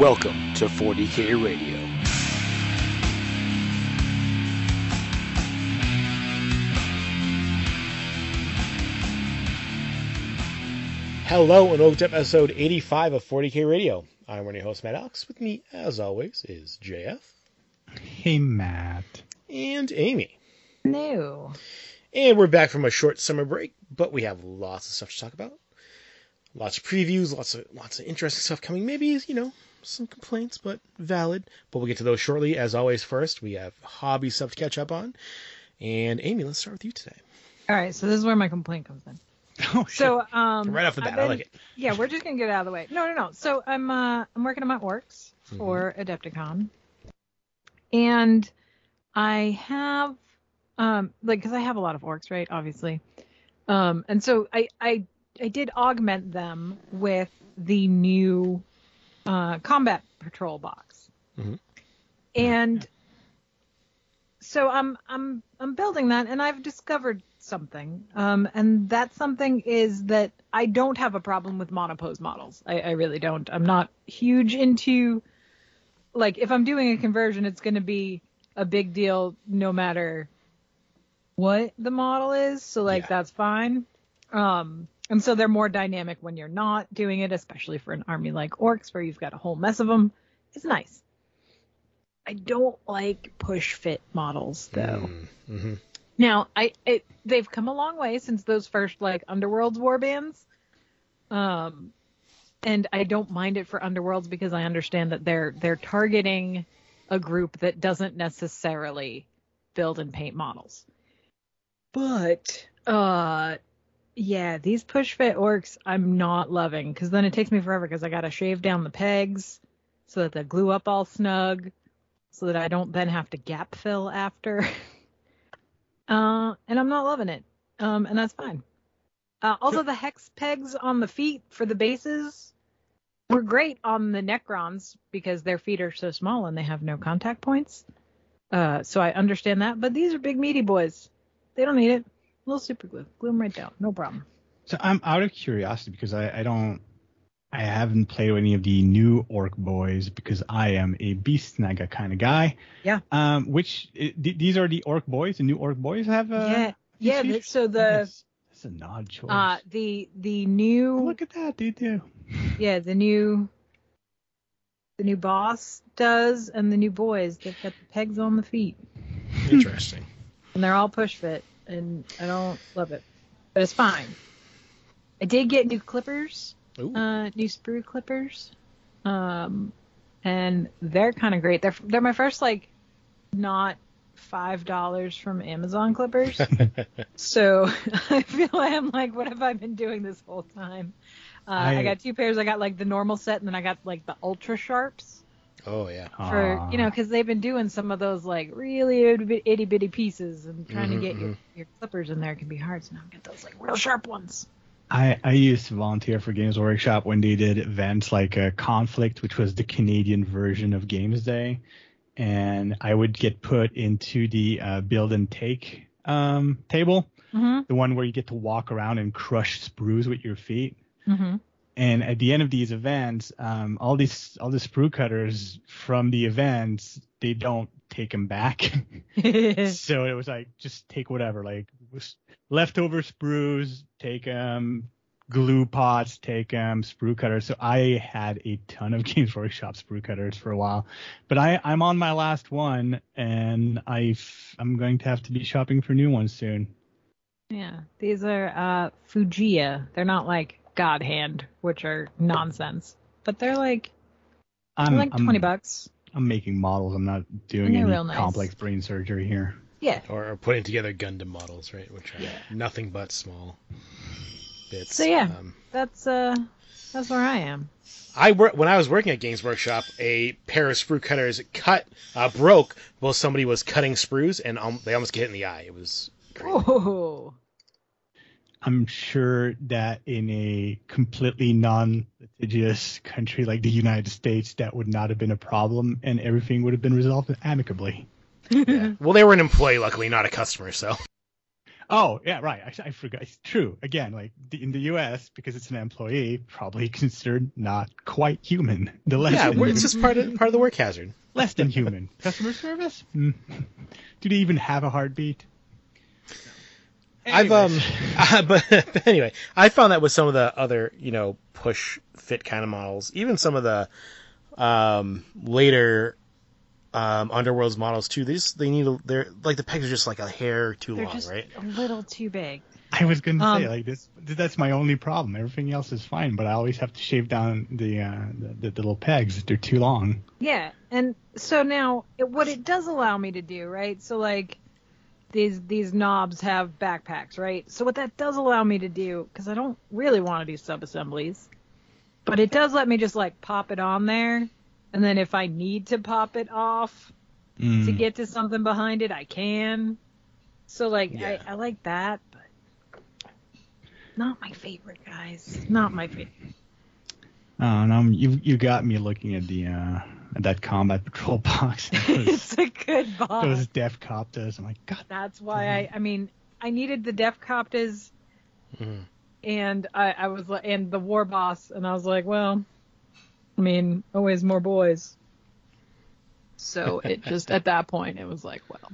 Welcome to 40K Radio. Hello and welcome to episode 85 of 40K Radio. I'm one of your hosts, Matt Alex. With me, as always, is JF Hey, Matt. and Amy. No. And we're back from a short summer break, but we have lots of stuff to talk about. Lots of previews, lots of lots of interesting stuff coming. Maybe you know some complaints, but valid. But we'll get to those shortly. As always, first we have hobby stuff to catch up on. And Amy, let's start with you today. All right, so this is where my complaint comes in. Oh, So, um, Right off the bat, I like it. Yeah, we're just gonna get it out of the way. No, no, no. So I'm uh I'm working on my orcs for Adepticon, and I have um like because I have a lot of orcs, right? Obviously, um, and so I I I did augment them with the new uh combat patrol box, Mhm. and so I'm I'm I'm building that, and I've discovered something, um, and that something is that I don't have a problem with monopose models. I, I really don't. I'm not huge into like if I'm doing a conversion, it's going to be a big deal no matter what the model is. So like Yeah. that's fine. Um, and so they're more dynamic when you're not doing it, especially for an army like orcs where you've got a whole mess of them. It's nice. I don't like push fit models though. Mm-hmm. Now, I it, they've come a long way since those first like Underworlds warbands. Um, and I don't mind it for Underworlds because I understand that they're they're targeting a group that doesn't necessarily build and paint models. But uh yeah, these push fit orcs I'm not loving because then it takes me forever because I gotta shave down the pegs so that they glue up all snug, so that I don't then have to gap fill after. Uh, and I'm not loving it. Um, and that's fine. Uh, also, the hex pegs on the feet for the bases were great on the Necrons because their feet are so small and they have no contact points. Uh, so I understand that. But these are big meaty boys. They don't need it. A little super glue. Glue them right down. No problem. So I'm out of curiosity because I, I don't, I haven't played any of the new Orc Boys because I am a Beast Snagga kind of guy. Yeah. Um, which i- th- these are the Orc Boys. The new Orc Boys have. Uh, yeah. Yeah. th- So the That's, that's an odd choice. uh the the new Look at that, dude. too. yeah the new the new boss does and the new boys they've got the pegs on the feet. Interesting. and they're all push fit, and I don't love it, but it's fine. I did get new clippers, uh, new sprue clippers, um, and they're kind of great. They're they're my first like not five dollars from Amazon clippers, so I feel like I'm like, what have I been doing this whole time? Uh, I, I- got two pairs. I got like the normal set, and then I got like the ultra sharps oh yeah. for Aw. you know because they've been doing some of those like really itty bitty pieces and trying Mhm, to get your, your clippers in there can be hard so now get those like real sharp ones I, I used to volunteer for Games Workshop when they did events like a Conflict, which was the Canadian version of Games Day, and I would get put into the uh, build and take um, table, mm-hmm. the one where you get to walk around and crush sprues with your feet. And at the end of these events, um, all these all the sprue cutters from the events, they don't take them back. so it was like just take whatever, like leftover sprues, take them, glue pots, take them, sprue cutters. So I had a ton of Games Workshop sprue cutters for a while, but I I'm on my last one, and I I'm going to have to be shopping for new ones soon. yeah these are uh Fujiya they're not like God Hand which are nonsense but they're like they're I'm like I'm, 20 bucks I'm making models. I'm not doing And any real nice. complex brain surgery here. yeah Or, or putting together Gundam models, right? Which are Yeah. nothing but small bits. So, yeah. Um, that's uh that's where I am I wor- when I was working at Games Workshop, a pair of sprue cutters cut uh, broke while somebody was cutting sprues, and um, they almost get hit in the eye. It was great. oh I'm sure that in a completely non-litigious country like the United States, that would not have been a problem, and everything would have been resolved amicably. Yeah. Well, they were an employee, luckily, not a customer. So Oh yeah, right. I, I forgot. It's true. Again, like the, in the U.S. because it's an employee, probably considered not quite human. The less Yeah, than, it's just part of part of the work hazard. less than human. Customer service? Hmm. Do they even have a heartbeat? I've um, Anyways. but, but anyway, I found that with some of the other you know push fit kind of models, even some of the um later um underworlds models too. They just they need a, they're like the pegs are just like a hair too They're long, just right? a little too big. I was gonna say Um, like this. That's my only problem. Everything else is fine, but I always have to shave down the uh, the, the little pegs. They're too long. Yeah, and so now it, what it does allow me to do, right? So like these these knobs have backpacks, right? So what that does allow me to do, because I don't really want to do sub assemblies, but it does let me just like pop it on there, and then if I need to pop it off to Mm. get to something behind it, I can. So like Yeah. I, I like that, but not my favorite, guys. Not my favorite. Oh, no, you you got me looking at the uh, at that combat patrol box. Those, it's a good box. those Deff Koptas. I'm like, God. That's why I, I mean, I needed the Deff Koptas, Mhm. and I, I was like, and the War Boss, and I was like, well, I mean, always more boys. So it just at that point it was like, well,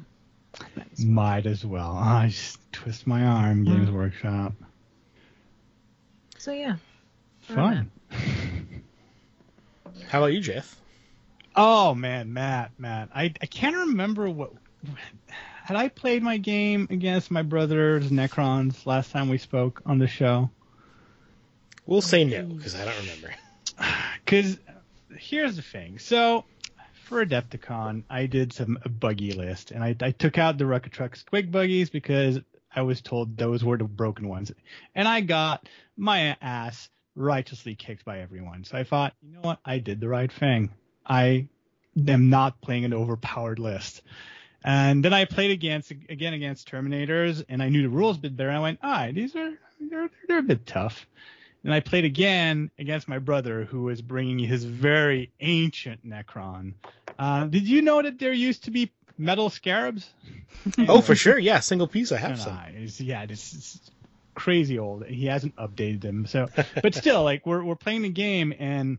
might as well. Might as well. I just twist my arm. Games Mm. Workshop. so yeah. Fun. How about you, Jeff? Oh man, Matt, Matt. I I can't remember what had I played my game against my brother's Necrons last time we spoke on the show. We'll say no because I don't remember. Because here's the thing. So for Adepticon, I did some a buggy list, and I, I took out the Rukkatrukk Squigbuggies because I was told those were the broken ones, and I got my ass righteously kicked by everyone. So I thought, you know what? I did the right thing. I am not playing an overpowered list. And then I played against again against Terminators, and I knew the rules a bit better. And I went, ah, these are they're, they're a bit tough. And I played again against my brother, who was bringing his very ancient Necron. Uh, did you know that there used to be metal scarabs? Oh, for sure, yeah, single piece. I have No, some. no, it's- yeah, it's, it's crazy old. He hasn't updated them. So, but still, like we're we're playing the game, and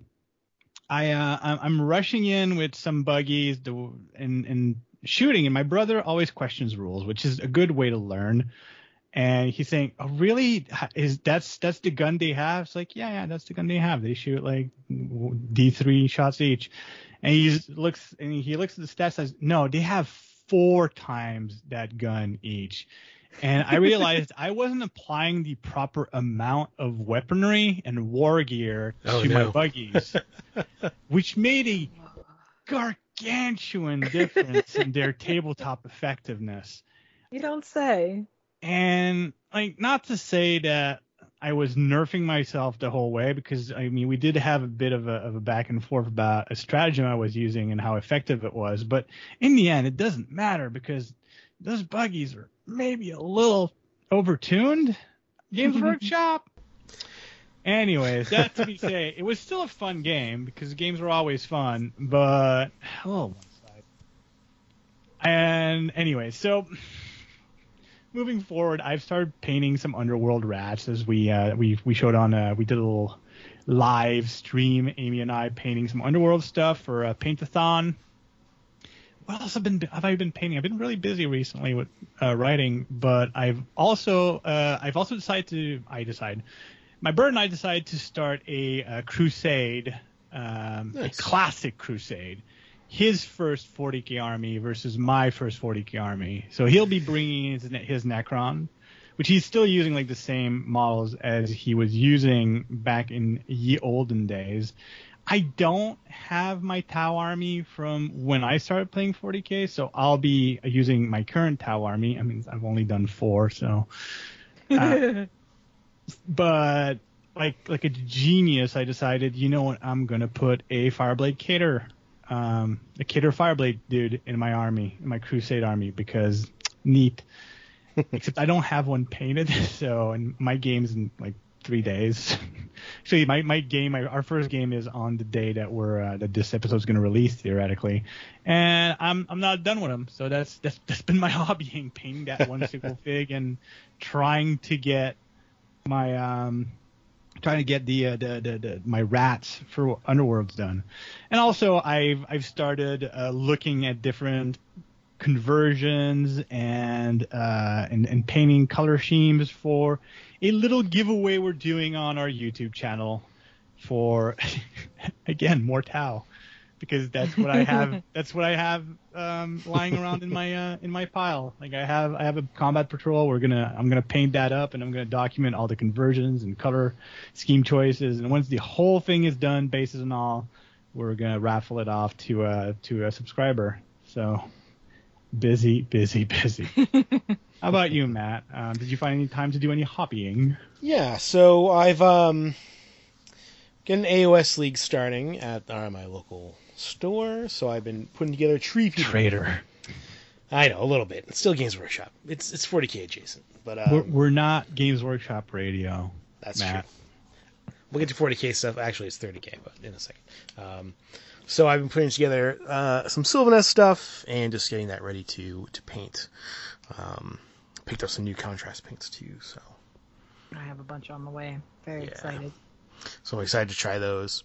I uh, I'm- rushing in with some buggies the, and and shooting, and my brother always questions rules, which is a good way to learn. And he's saying, "Oh, really? Is that's that's the gun they have?" It's like, "Yeah, yeah, that's the gun they have. They shoot like D3 shots each." And he looks and he looks at the stats. Says, "No, they have four times that gun each." And I realized I wasn't applying the proper amount of weaponry and war gear Oh, to no. my buggies, which made a gargantuan difference in their tabletop effectiveness. You don't say. And like, not to say that I was nerfing myself the whole way, because I mean, we did have a bit of a, of a back and forth about a stratagem I was using and how effective it was. But in the end, it doesn't matter because those buggies are maybe a little overtuned. Games Workshop. Anyways, that to be say, it was still a fun game because games were always fun, but oh, one side. And anyway, so moving forward, I've started painting some underworld rats as we uh, we we showed on uh, we did a little live stream, Amy and I painting some underworld stuff for a paintathon. What else have been have I been painting? I've been really busy recently with uh, writing, but I've also uh, I've also decided to I decide my bird and I decided to start a, uh crusade, um, Nice. a classic crusade. His first 40k army versus my first 40k army. So he'll be bringing his, his Necron, which he's still using like the same models as he was using back in ye olden days. I don't have my Tau army from when I started playing 40k, so I'll be using my current Tau army. I mean, I've only done four, so uh, but like like a genius, I decided, you know what, I'm gonna put a Fireblade Cadre, um, a Cadre Fireblade dude in my army, in my Crusade army, because neat. Except I don't have one painted, so and my game's in like three days. actually my, my game, my, our first game is on the day that we're uh, that this episode's going to release theoretically, and I'm I'm not done with them. So that's that's that's been my hobbying, painting that one single fig and trying to get my um trying to get the, uh, the, the, the my rats for Underworlds done, and also I've I've started uh, looking at different conversions and uh and, and painting color schemes for a little giveaway we're doing on our YouTube channel for again more Tau because that's what I have that's what I have um, lying around in my uh, in my pile. Like I have I have a combat patrol. We're gonna I'm gonna paint that up and I'm gonna document all the conversions and color scheme choices. And once the whole thing is done, bases and all, we're gonna raffle it off to a to a subscriber. So busy, busy, busy. How about you, Matt? Um, did you find any time to do any hobbying? Yeah, so I've um got an AOS league starting at uh, my local store, so I've been putting together tree people. Trader. I know a little bit. It's still Games Workshop. It's it's 40k adjacent, but um, We're, we're not Games Workshop Radio. that's Matt. true. We'll get to 40k stuff. Actually, it's 30k, but in a second. Um, so I've been putting together uh, some Sylvaneth stuff and just getting that ready to to paint. Um, picked up some new contrast paints too, so I have a bunch on the way. Very Yeah. excited. so I'm excited to try those.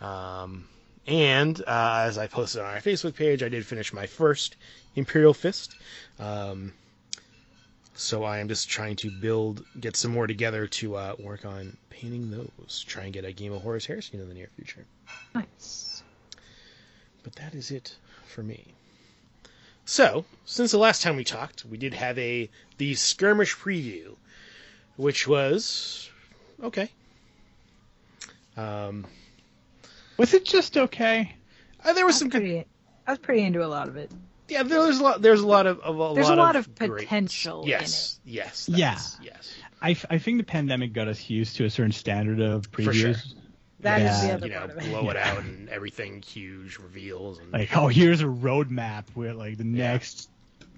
Um, and uh, as I posted on our Facebook page, I did finish my first Imperial Fist. Um, so I am just trying to build, get some more together to uh, work on painting those. Try and get a game of Horus Heresy in the near future. Nice. But that is it for me. So, since the last time we talked, we did have a the skirmish preview, which was okay. Um, Was it just okay? uh, there I was was some good pretty. I was pretty into a lot of it. Yeah, there's a lot. There's a lot of, of a There's lot a lot of, of great- potential in Yes, yes, Yeah. that's- yes. I, f- I think the pandemic got us used to a certain standard of For previews. sure. That is Yeah. the other you know, part of it. blow it out and everything huge reveals and Like, oh, here's a roadmap with like the Yeah. next,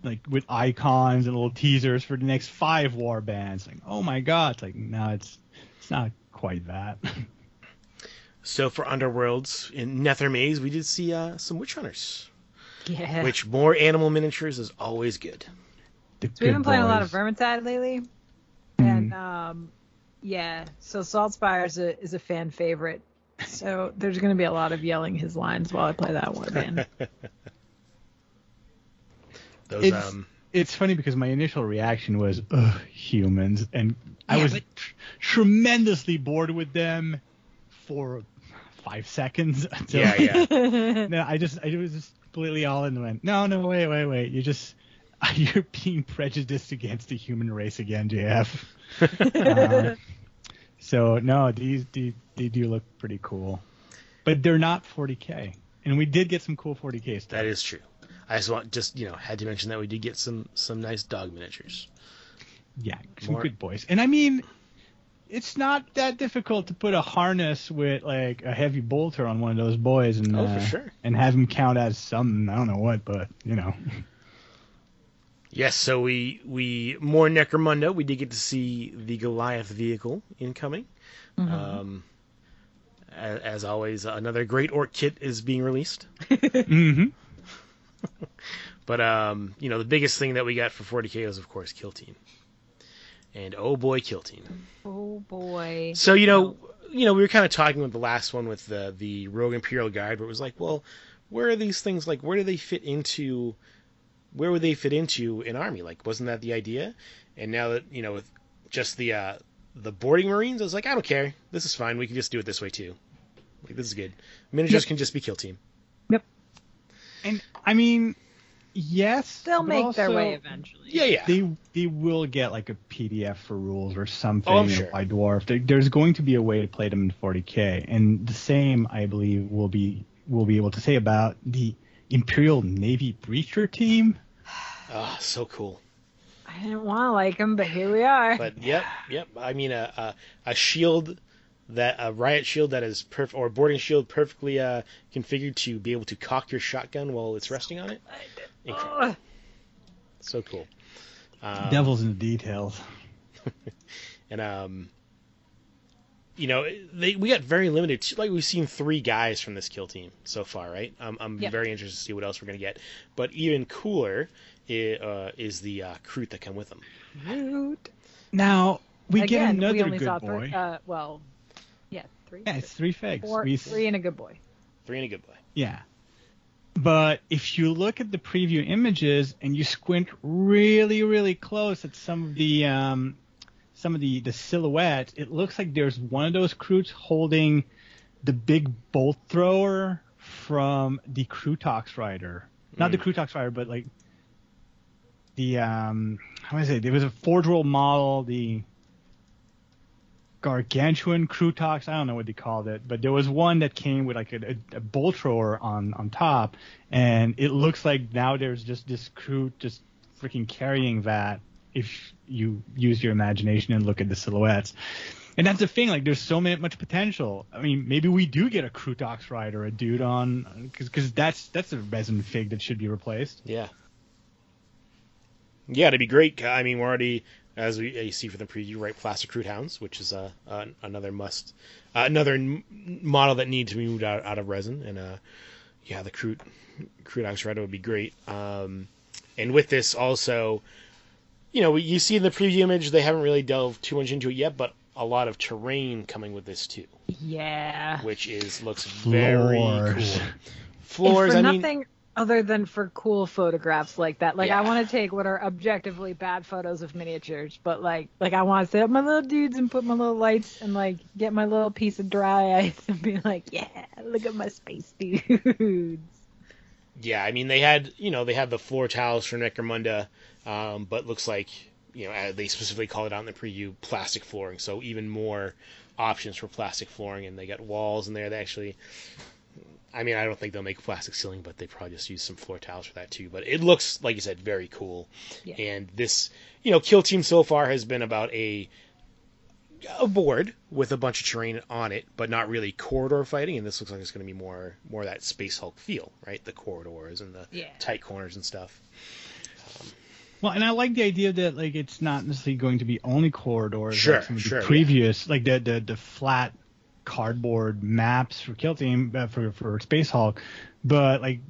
like with icons and little teasers for the next five war bands. Like, oh my god! It's like, no, it's it's not quite that. so for Underworlds in Nether Maze, we did see uh, some witch hunters, Yeah. which more animal miniatures is always good. The So we've been good playing a lot of boys. Vermintide lately, Mhm. and um, yeah. So Saltzpyre is a is a fan favorite. So there's going to be a lot of yelling his lines while I play that warband. Those It's- um, It's funny because my initial reaction was, ugh, humans, and I was but- tr- tremendously bored with them for five seconds. Until, yeah, yeah. no, I just I was just completely all in and went, no, no, wait, wait, wait. You just you're being prejudiced against the human race again, JF. Uh, so no, these they, they do look pretty cool, but they're not 40k, and we did get some cool 40k stuff. that is true. I just want just you know had to mention that we did get some some nice dog miniatures. Yeah, some More- good boys. And I mean, it's not that difficult to put a harness with like a heavy bolter on one of those boys and Oh, for uh, sure. and have him count as some I don't know what, but you know. Yes, so we we more Necromunda. We did get to see the Goliath vehicle incoming. Mhm. Um, as, as always, another great orc kit is being released. hmm But um, you know, the biggest thing that we got for 40k was of course Kill Team. And oh boy, Kill Team. oh boy. So you know, you know, we were kind of talking with the last one with the the Rogue Imperial Guard, where it was like, well, where are these things like? Where do they fit into? Where would they fit into an army? Like, wasn't that the idea? And now that you know, with just the uh, the boarding marines, I was like, I don't care. This is fine. We can just do it this way too. Like, this is good. Miniatures Yep. can just be Kill Team. Yep. And I mean, yes, They'll but make their way eventually. Yeah, yeah. They they will get like a PDF for rules or something Oh, I'm sure. White Dwarf. There, there's going to be a way to play them in 40k, and the same I believe will be will be able to say about the Imperial Navy Breacher team. Ah, so cool. I didn't want to like them, but here we are. But yep, yep. I mean, a a, a shield that a riot shield that is perf- or boarding shield perfectly uh, configured to be able to cock your shotgun while it's resting on it. Incredible. So cool. Um, Devil's in the details. and um, you know, they we got very limited. Like we've seen three guys from this kill team so far, right? Um, I'm Yep. very interested to see what else we're gonna get. But even cooler is, uh, is the uh, crew that come with them. Root. Now we get another we only good saw boy. three. Uh, well, yeah, three. yeah, it's three figs. Four, We- three and a good boy. Three and a good boy. Yeah. But if you look at the preview images and you squint really, really close at some of the um, some of the the silhouettes, it looks like there's one of those crews holding the big bolt thrower from the Krootox Rider. Not the Mm. Krootox Rider, but like the um, how do I say? it? There was a Forge World model, the gargantuan Krootox. I don't know what they called it, but there was one that came with like a, a, a bolt thrower on on top, and it looks like now there's just this crew just freaking carrying that. If you use your imagination and look at the silhouettes. And that's the thing, like there's so much potential. I mean, maybe we do get a Krootox rider, a dude on, because that's that's a resin fig that should be replaced. Yeah. Yeah, it'd be great. I mean, we're already, as we you see from the preview, right? Plastic Kroot Hounds, which is uh, uh, another must, uh, another model that needs to be moved out, out of resin. And uh, yeah, the Crude Crude Rider would be great. Um, and with this also, you know, you see in the preview image they haven't really delved too much into it yet, but a lot of terrain coming with this too, Yeah. which is looks very Floors. cool. Floors, and for I mean, nothing other than for cool photographs like that. Like Yeah. I want to take what are objectively bad photos of miniatures, but like like I want to set up my little dudes and put my little lights and like get my little piece of dry ice and be like, yeah, look at my space dudes. Yeah, I mean they had you know they had the floor tiles for Necromunda, um, but looks like you know uh, they specifically call it out in the preview plastic flooring, so even more options for plastic flooring, and they got walls in there. They actually, I mean I don't think they'll make plastic ceiling, but they probably just use some floor tiles for that too. But it looks like you said very cool, Yeah. and this you know kill team so far has been about a a board with a bunch of terrain on it, but not really corridor fighting. And this looks like it's going to be more more that Space Hulk feel, right? The corridors and the Yeah. tight corners and stuff. Well, and I like the idea that like it's not necessarily going to be only corridors. Sure, like some of the sure, yeah. Previous, like the, the the flat cardboard maps for Kill Team uh, for for Space Hulk, but like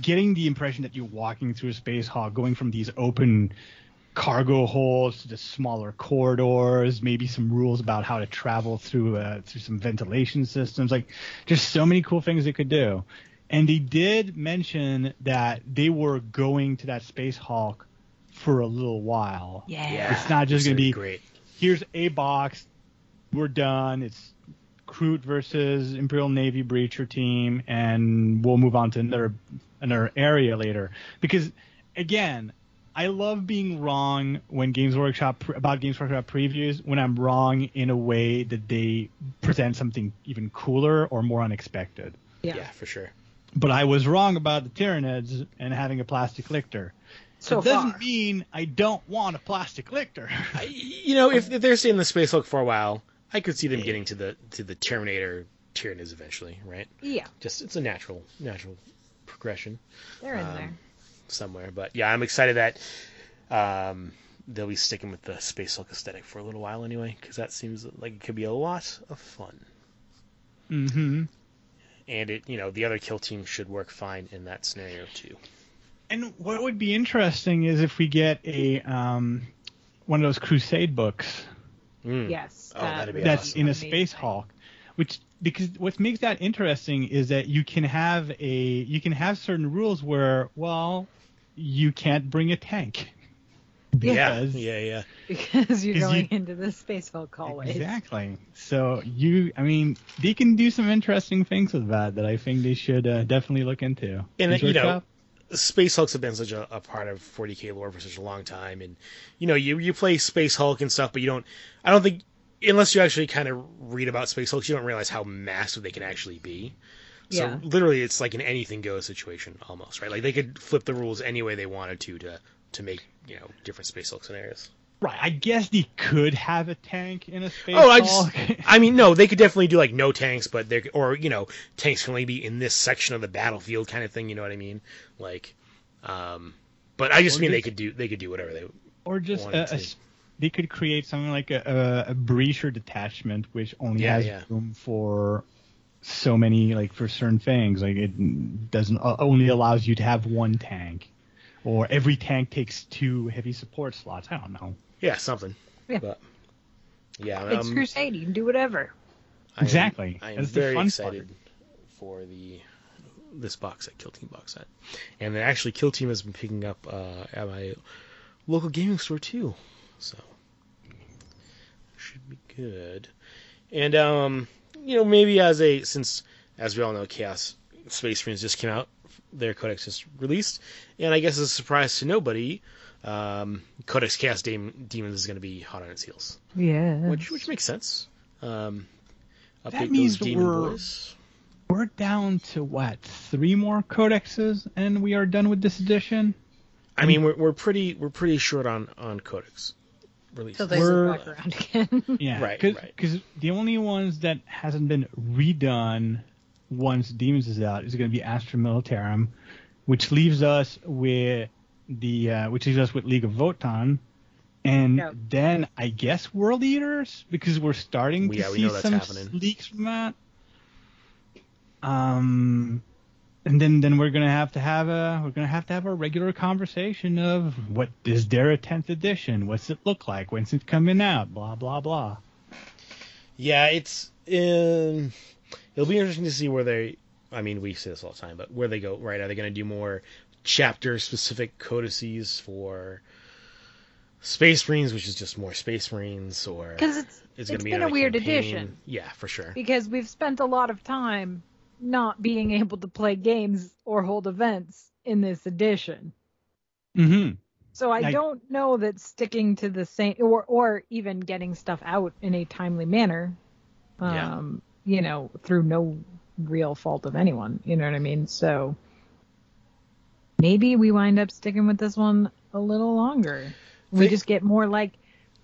getting the impression that you're walking through a Space Hulk, going from these open cargo holds to the smaller corridors, maybe some rules about how to travel through uh, through some ventilation systems. Like, there's so many cool things they could do. And they did mention that they were going to that Space Hulk for a little while. Yeah. It's not just gonna be- great. Here's a box. We're done. It's Kroot versus Imperial Navy Breacher team, and we'll move on to another another area later. Because again, I love being wrong when Games Workshop about Games Workshop previews when I'm wrong in a way that they present something even cooler or more unexpected. Yeah. Yeah, for sure. But I was wrong about the Tyranids and having a plastic lictor. So it doesn't far. mean I don't want a plastic lictor. I, you know, if, if they're staying in the Space Hulk for a while, I could see them getting to the to the Terminator Tyranids eventually, right? Yeah, Just it's a natural natural progression. they're in Um, there. somewhere. But yeah, I'm excited that um, they'll be sticking with the Space Hulk aesthetic for a little while anyway, because that seems like it could be a lot of fun. mm-hmm. And it, you know, the other kill team should work fine in that scenario too. And what would be interesting is if we get a um, one of those Crusade books Mm. Yes. Oh, that that'd be that's awesome. in a. Space Hulk, which because what makes that interesting is that you can have a you can have certain rules where well you can't bring a tank. Yeah, Because- yeah, yeah. Because you're going you- into the space Hulk hallways. Exactly. So you, I mean, they can do some interesting things with that that I think they should uh, definitely look into. And, Games you know, Workshop? Space Hulks have been such a, a part of 40k lore for such a long time, and you know, you you play Space Hulk and stuff, but you don't. I don't think unless you actually kind of read about Space Hulks, you don't realize how massive they can actually be. So Yeah. literally, it's like an anything goes situation almost, right? Like they could flip the rules any way they wanted to to to make you know different Space Hulk scenarios. Right. I guess they could have a tank in a Space Oh, I just, I mean, no, they could definitely do like no tanks, but they or you know, tanks can only be in this section of the battlefield, kind of thing. You know what I mean? Like, um, but I just Or mean they could do they could do whatever they. or just a, a they could create something like a, a, a breacher detachment, which only Yeah, has yeah. room for so many like for certain things. Like it doesn't uh, only allows you to have one tank, or every tank takes two heavy support slots. I don't know. Yeah, something. Yeah. But yeah, It's um, Crusade. You can do whatever. I am- Exactly. I am That's very fun excited for the this box set, Kill Team box set, and actually Kill Team has been picking up uh, at my local gaming store too, so should be good. And um, you know, maybe as a since as we all know, Chaos Space Marines just came out, their codex just released, and I guess as a surprise to nobody, um, Codex Chaos Dem- Demons is going to be hot on its heels Yeah. which which makes sense. Um, update means those we're- boys. We're down to what three more codexes, and we are done with this edition. I mean, we're we're pretty we're pretty short on on codex releases. Till they We're- back around again. Yeah, Right, Cause, right. 'cause the only ones that hasn't been redone once Demons is out is going to be Astra Militarum, which leaves us with the uh, which leaves us with League of Votann, and Yep. then I guess World Eaters because we're starting to Yeah, we see know some happening. leaks from that. Um, and then then we're gonna have to have a we're gonna have to have a regular conversation of what is there a tenth edition? What's it look like? When's it coming out? Blah blah blah. yeah, it's um, it'll be interesting to see where they. I mean, we say this all the time, but where they go. Right? Are they going to do more chapter specific codices for Space Marines, which is just more Space Marines, or Because it's is it's going to be been a weird campaign? addition. Yeah, for sure. because we've spent a lot of time not being able to play games or hold events in this edition. Mm-hmm. So I I- don't know that sticking to the same or or even getting stuff out in a timely manner, Yeah. um, you know, through no real fault of anyone. You know what I mean? So maybe we wind up sticking with this one a little longer. We Think- just get more like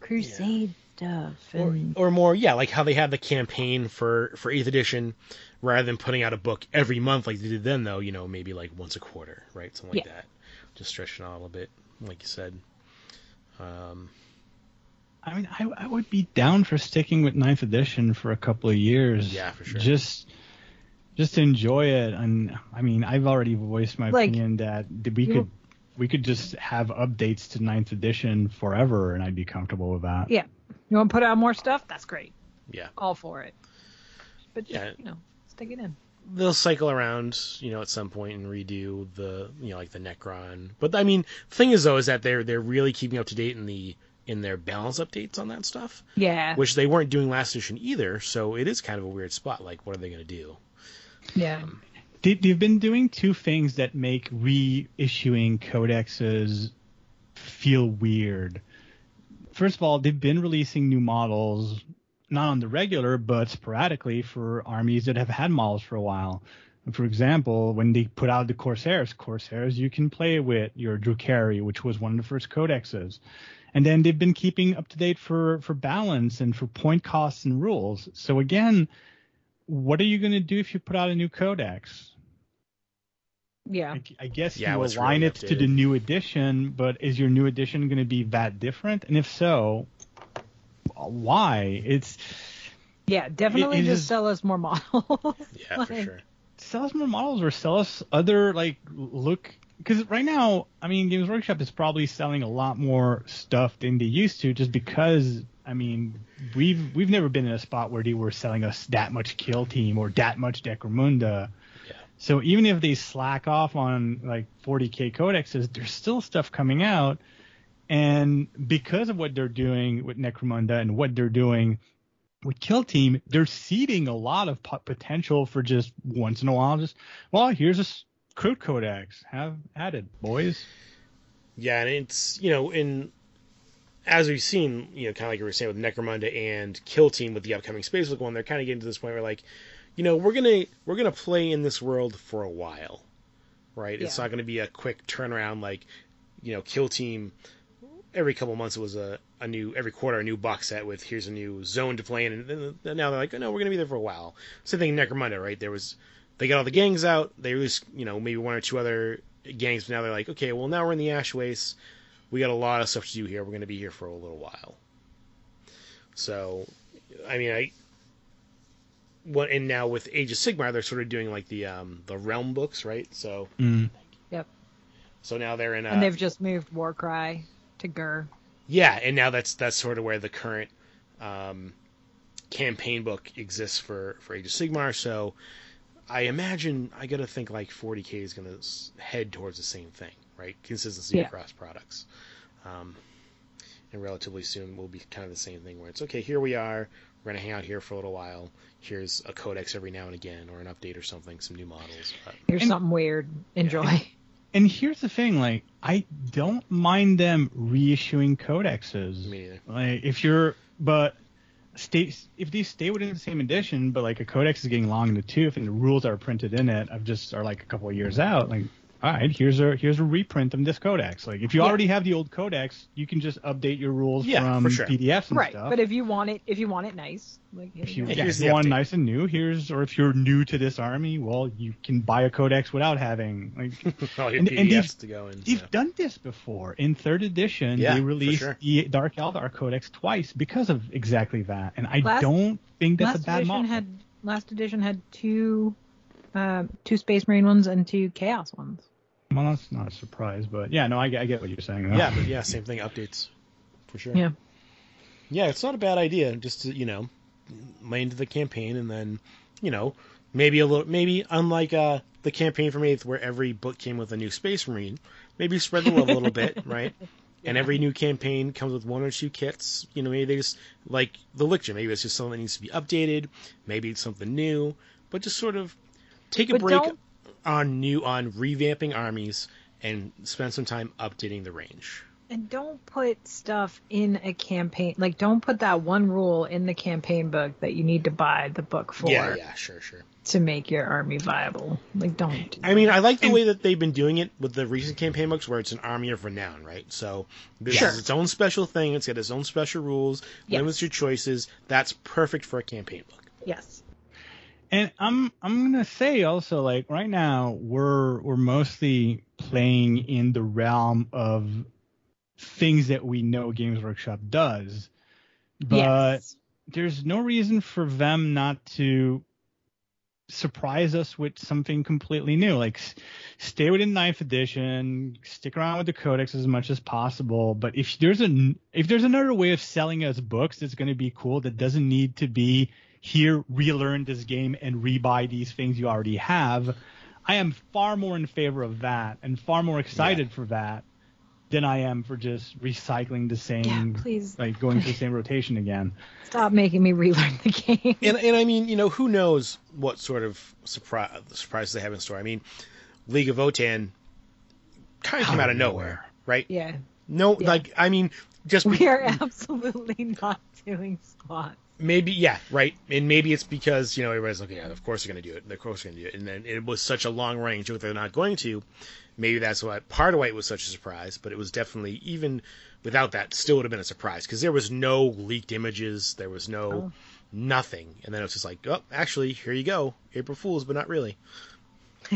crusade stuff or, and or more, yeah, like how they had the campaign for for eighth edition, rather than putting out a book every month like they did then, though. You know, maybe like once a quarter, right? Something like Yeah. that. Just stretching out a little bit, like you said. Um, I mean, I, I would be down for sticking with ninth edition for a couple of years. Yeah, for sure. Just just enjoy it, and I mean, I've already voiced my Like, opinion that we you- could we could just have updates to ninth edition forever, and I'd be comfortable with that. yeah. You want to put out more stuff? That's great. yeah, All for it. But just, Yeah. you know, stick it in. they'll cycle around, you know, at some point and redo the, you know, like the Necron. But I mean, the thing is though, is that they're they're really keeping up to date in the in their balance updates on that stuff, Yeah. which they weren't doing last edition either. So it is kind of a weird spot. Like, what are they going to do? Yeah. They, they've been doing two things that make reissuing codexes feel weird. First of all, they've been releasing new models, not on the regular, but sporadically for armies that have had models for a while. For example, when they put out the Corsairs, Corsairs you can play with your Drukhari, which was one of the first codexes. And then they've been keeping up to date for, for balance and for point costs and rules. So again, what are you going to do if you put out a new codex? Yeah. I, I guess Yeah, you align really it to the new edition, but is your new edition going to be that different? And if so, why? It's Yeah, definitely it just is- sell us more models. Yeah, for sure. sell us more models or sell us other like look because right now, I mean, Games Workshop is probably selling a lot more stuff than they used to, just because. I mean, we've we've never been in a spot where they were selling us that much Kill Team or that much Necromunda. Yeah. So even if they slack off on like 40k codexes, there's still stuff coming out, and because of what they're doing with Necromunda and what they're doing with Kill Team, they're seeding a lot of po- potential for just once in a while, just well, here's a Kroot codex, have added, boys. Yeah, and it's you know in as we've seen, you know, kind of like you were saying with Necromunda and Kill Team with the upcoming Space Wolf one, they're kind of getting to this point where like, you know, we're gonna we're gonna play in this world for a while, right? It's not gonna be a quick turnaround like, you know, Kill Team. Every couple months it was a, a new every quarter a new box set with here's a new zone to play in, and then then now they're like, oh, no, we're gonna be there for a while. Same thing in Necromunda, right? There was they got all the gangs out. They released, you know, maybe one or two other gangs, but now they're like, okay, well, now we're in the Ash Waste. We got a lot of stuff to do here. We're going to be here for a little while. So, I mean, I what and now with Age of Sigmar, they're sort of doing like the um the Realm books, right? So, Mm. Yep. so now they're in a and they've just moved Warcry to Ghur. yeah, and now that's that's sort of where the current um campaign book exists for for Age of Sigmar. So, I imagine I got to think like 40k is going to head towards the same thing, right? Consistency Yeah. across products. Um, and relatively soon will be kind of the same thing where it's okay. Here we are. We're gonna hang out here for a little while. Here's a codex every now and again, or an update or something, some new models. But Here's And- something weird. Enjoy. And here's the thing, like I don't mind them reissuing codexes. me neither. Like if you're, but stay if these stay within the same edition, but like a codex is getting long in the tooth and the rules are printed in it, of just are like a couple of years out. Like, all right, here's a here's a reprint of this codex. Like if you Yeah. already have the old codex, you can just update your rules Yeah, from for sure. PDFs and right. stuff. But if you want it, if you want it nice, like if you you. Yeah, yeah, here's if you want update. nice and new, here's or if you're new to this army, well, you can buy a codex without having like All your And- PDFs and they've- to go in. They've yeah. done this before. In third edition, Yeah, they released sure. the Dark Eldar Codex twice because of exactly that. And I Last- don't think that's last a bad edition model. had last edition had two, um, two Space Marine ones and two Chaos ones. Well, that's not a surprise, but yeah, no, I, get- I get what you're saying. Though. Yeah, but yeah, same thing. Updates for sure. Yeah. Yeah, it's not a bad idea. Just to you know, lay into the campaign and then you know maybe a little maybe unlike uh the campaign from Eighth where every book came with a new Space Marine, maybe spread the love a little bit, right? And every new campaign comes with one or two kits. You know, maybe they just like the lictor. Maybe it's just something that needs to be updated. Maybe it's something new, but just sort of take a But break don't- on new on revamping armies and spend some time updating the range. And don't put stuff in a campaign. Like, don't put that one rule in the campaign book that you need to buy the book for Yeah, yeah, sure, sure. to make your army viable. Like, don't. Do I mean, I like the way that they've been doing it with the recent campaign books, where it's an army of renown, right? So this Sure. is its own special thing. It's got its own special rules, Yes. limits your choices. That's perfect for a campaign book. yes. And I'm I'm gonna say also like right now we're we're mostly playing in the realm of things that we know Games Workshop does, but yes. there's no reason for them not to surprise us with something completely new. Like s- stay within ninth edition, stick around with the codex as much as possible. But if there's a if there's another way of selling us books that's going to be cool that doesn't need to be here relearn this game and rebuy these things you already have, I am far more in favor of that and far more excited for that than I am for just recycling the Yeah, same please like going through the same rotation again. stop making me relearn the game. And and I mean, you know, who knows what sort of surprise surprises they have in store? I mean, League of Votann kind of came out of nowhere, right? yeah. No, Yeah. like I mean, just be- We are absolutely not doing squats. Maybe yeah right. And maybe it's because you know everybody's like yeah of course they're going to do it of course they're going to do it. And then it was such a long range joke they're not going to. Maybe that's why part of why it was such a surprise but it was definitely even without that still would have been a surprise. Because there was no leaked images there was no Oh. nothing. And then it was just like oh actually here you go. April fools but not really.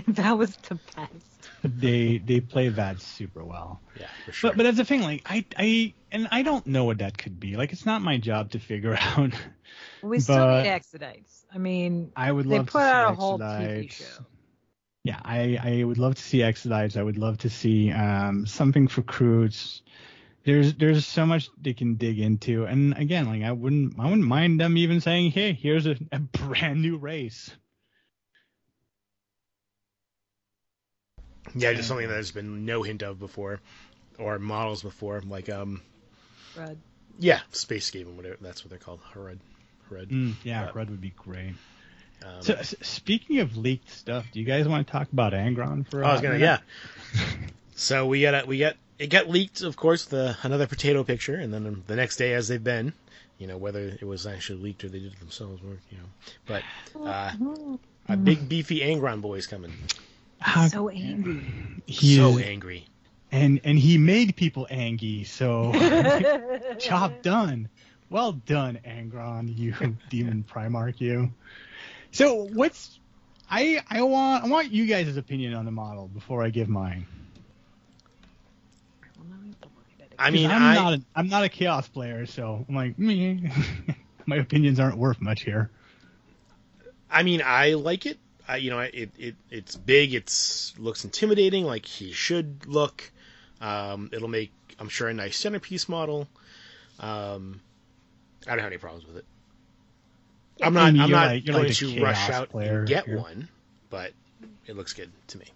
That was the best. they they play that super well. yeah for sure. But but that's the thing, like I I and I don't know what that could be. Like it's not my job to figure out. We still need Exodites. I mean, I would they love put to see out a whole TV show. Yeah, I I would love to see Exodites. I would love to see um something for Croods. There's there's so much they can dig into, and again, like I wouldn't I wouldn't mind them even saying, hey, here's a, a brand new race. yeah just something that there's been no hint of before or models before like um Red. yeah space skaven whatever that's what they're called Hrud. Hrud. Mm, yeah, But- Red would be great. Um, So s- speaking of leaked stuff, do you guys want to talk about Angron for? a I was gonna, minute? yeah. so we got a, we got it got leaked, of course, the another potato picture, and then the next day, as they've been, you know, whether it was actually leaked or they did it themselves, or you know, but uh, a big beefy Angron boy is coming, How- so angry. he so is- angry. And and he made people angry. So job done. Well done, Angron, you demon Primarch, you. So what's I I want I want you guys' opinion on the model before I give mine. I have to look at it. I mean, I'm I not a, I'm not a chaos player, so I'm like, me. my opinions aren't worth much here. I mean, I like it. I, you know, it, it it's big. It's looks intimidating, like he should look. Um, it'll make, I'm sure, a nice centerpiece model. Um, I don't have any problems with it. I'm not. I'm you're not like- you're going like to rush out player and get here. one, but it looks good to me.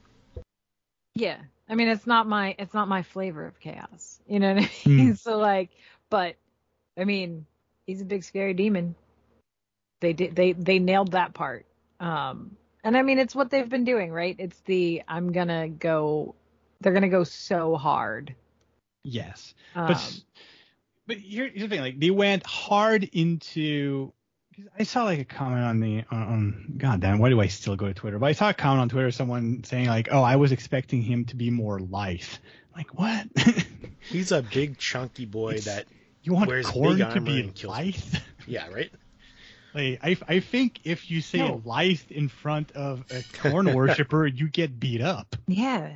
Yeah. I mean, it's not my it's not my flavor of chaos. You know what I mean? Hmm. So like, but I mean, he's a big scary demon. They did they they nailed that part. Um and I mean it's what they've been doing, right? It's the I'm going to go they're going to go so hard. Yes, Um, but but here, here's the thing: like they went hard into. I saw like a comment on the on, on God damn, why do I still go to Twitter? But I saw a comment on Twitter, someone saying like, "Oh, I was expecting him to be more lithe." Like what? He's a big chunky boy It's- that. you want Wears corn big to be and kills lithe? Yeah, right. Like I I think if you say No. lithe in front of a Khorne worshiper, you get beat up. yeah.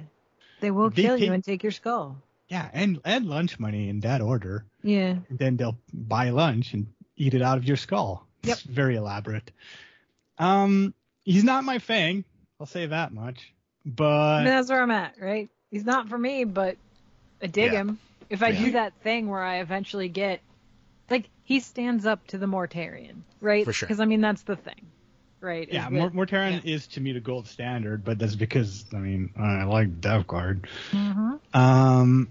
They will They kill you and take your skull. Yeah, and and lunch money in that order. Yeah. and then they'll buy lunch and eat it out of your skull. Yep. It's very elaborate. Um, he's not my fang. I'll say that much. But that's where I'm at, right? He's not for me, but I dig Yeah. him. If I Yeah. do that thing where I eventually get, like, he stands up to the Mortarion, right? For sure. Because I mean, that's the thing, right? yeah, Mor- Mortarion is to me the gold standard, but that's because I mean I like Death Guard. Mhm. Um,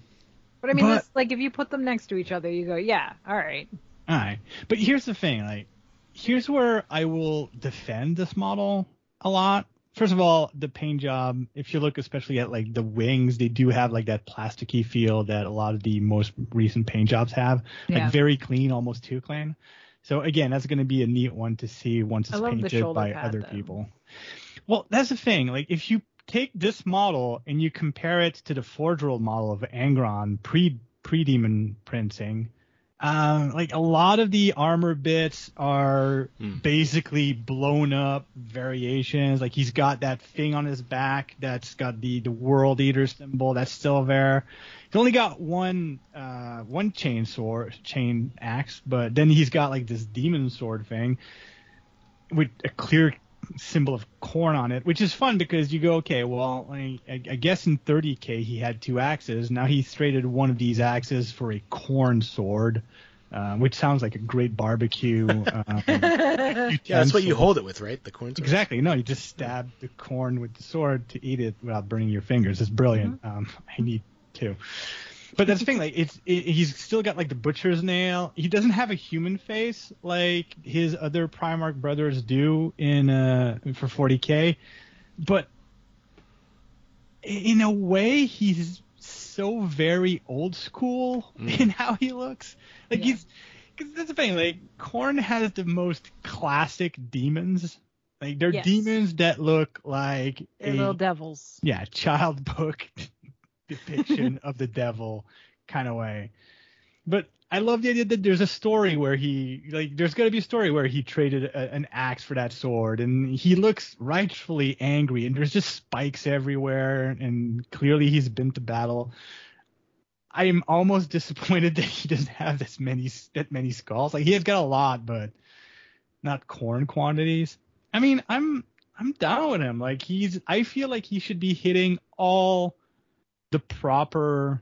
But I mean, But- that's, like, if you put them next to each other, you go, yeah, all right. all right. But here's the thing, like here's where I will defend this model a lot. First of all, the paint job, if you look especially at like the wings, they do have like that plasticky feel that a lot of the most recent paint jobs have. Yeah. Like very clean, almost too clean. So again, that's going to be a neat one to see once it's painted by pad, other though. people. Well, that's the thing. Like if you take this model and you compare it to the Forge World model of Angron pre pre demon printing, um, like a lot of the armor bits are Hmm. basically blown up variations. Like he's got that thing on his back that's got the the World Eater symbol that's still there. He's only got one uh one chain sword chain axe, but then he's got like this demon sword thing with a clear symbol of Khorne on it, which is fun because you go, okay, well, I, I I guess in 30k he had two axes. Now he's traded one of these axes for a Khorne sword, uh, which sounds like a great barbecue. Um, Yeah, that's what you hold it with, right? The coins. Exactly. No, you just stab the corn with the sword to eat it without burning your fingers. It's brilliant. Um, I need two. But that's the thing. Like, it's it, he's still got like the butcher's nail. He doesn't have a human face like his other Primarch brothers do in uh for 40k. But in a way, he's so very old school Mm. in how he looks. Like Yeah. he's because that's the thing. Like Khorne has the most classic demons. Like they're Yes. demons that look like They're a little devils. yeah child book depiction of the devil kind of way. But I love the idea that there's a story where he like there's gonna be a story where he traded a, an axe for that sword and he looks rightfully angry and there's just spikes everywhere and clearly he's been to battle. I am almost disappointed that he doesn't have this many that many skulls. Like he has got a lot, but not Khorne quantities. I mean, I'm I'm down with him. Like he's I feel like he should be hitting all the proper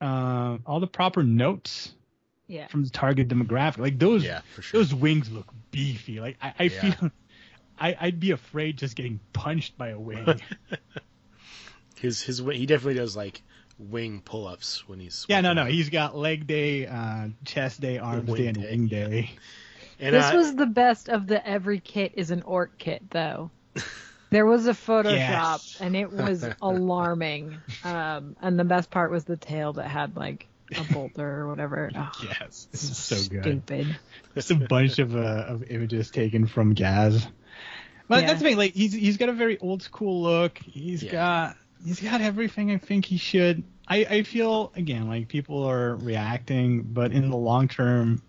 uh all the proper notes Yeah. from the target demographic. Like those Yeah, for sure. those wings look beefy. Like I, I Yeah. feel I, I'd be afraid just getting punched by a wing. His his he definitely does like wing pull ups when he's yeah, no, no. out. He's got leg day, uh, chest day, arms day, and day. wing day. and this uh, was the best of the every kit is an orc kit though. There was a Photoshop Yes. and it was alarming. Um, and the best part was the tail that had like a bolter or whatever. Oh, Yes, this is so good. Stupid. Just a bunch of uh, of images taken from Gaz. But Yeah. that's the thing. Like he's he's got a very old school look. He's Yeah. got he's got everything I think he should. I I feel again like people are reacting, but in the long term,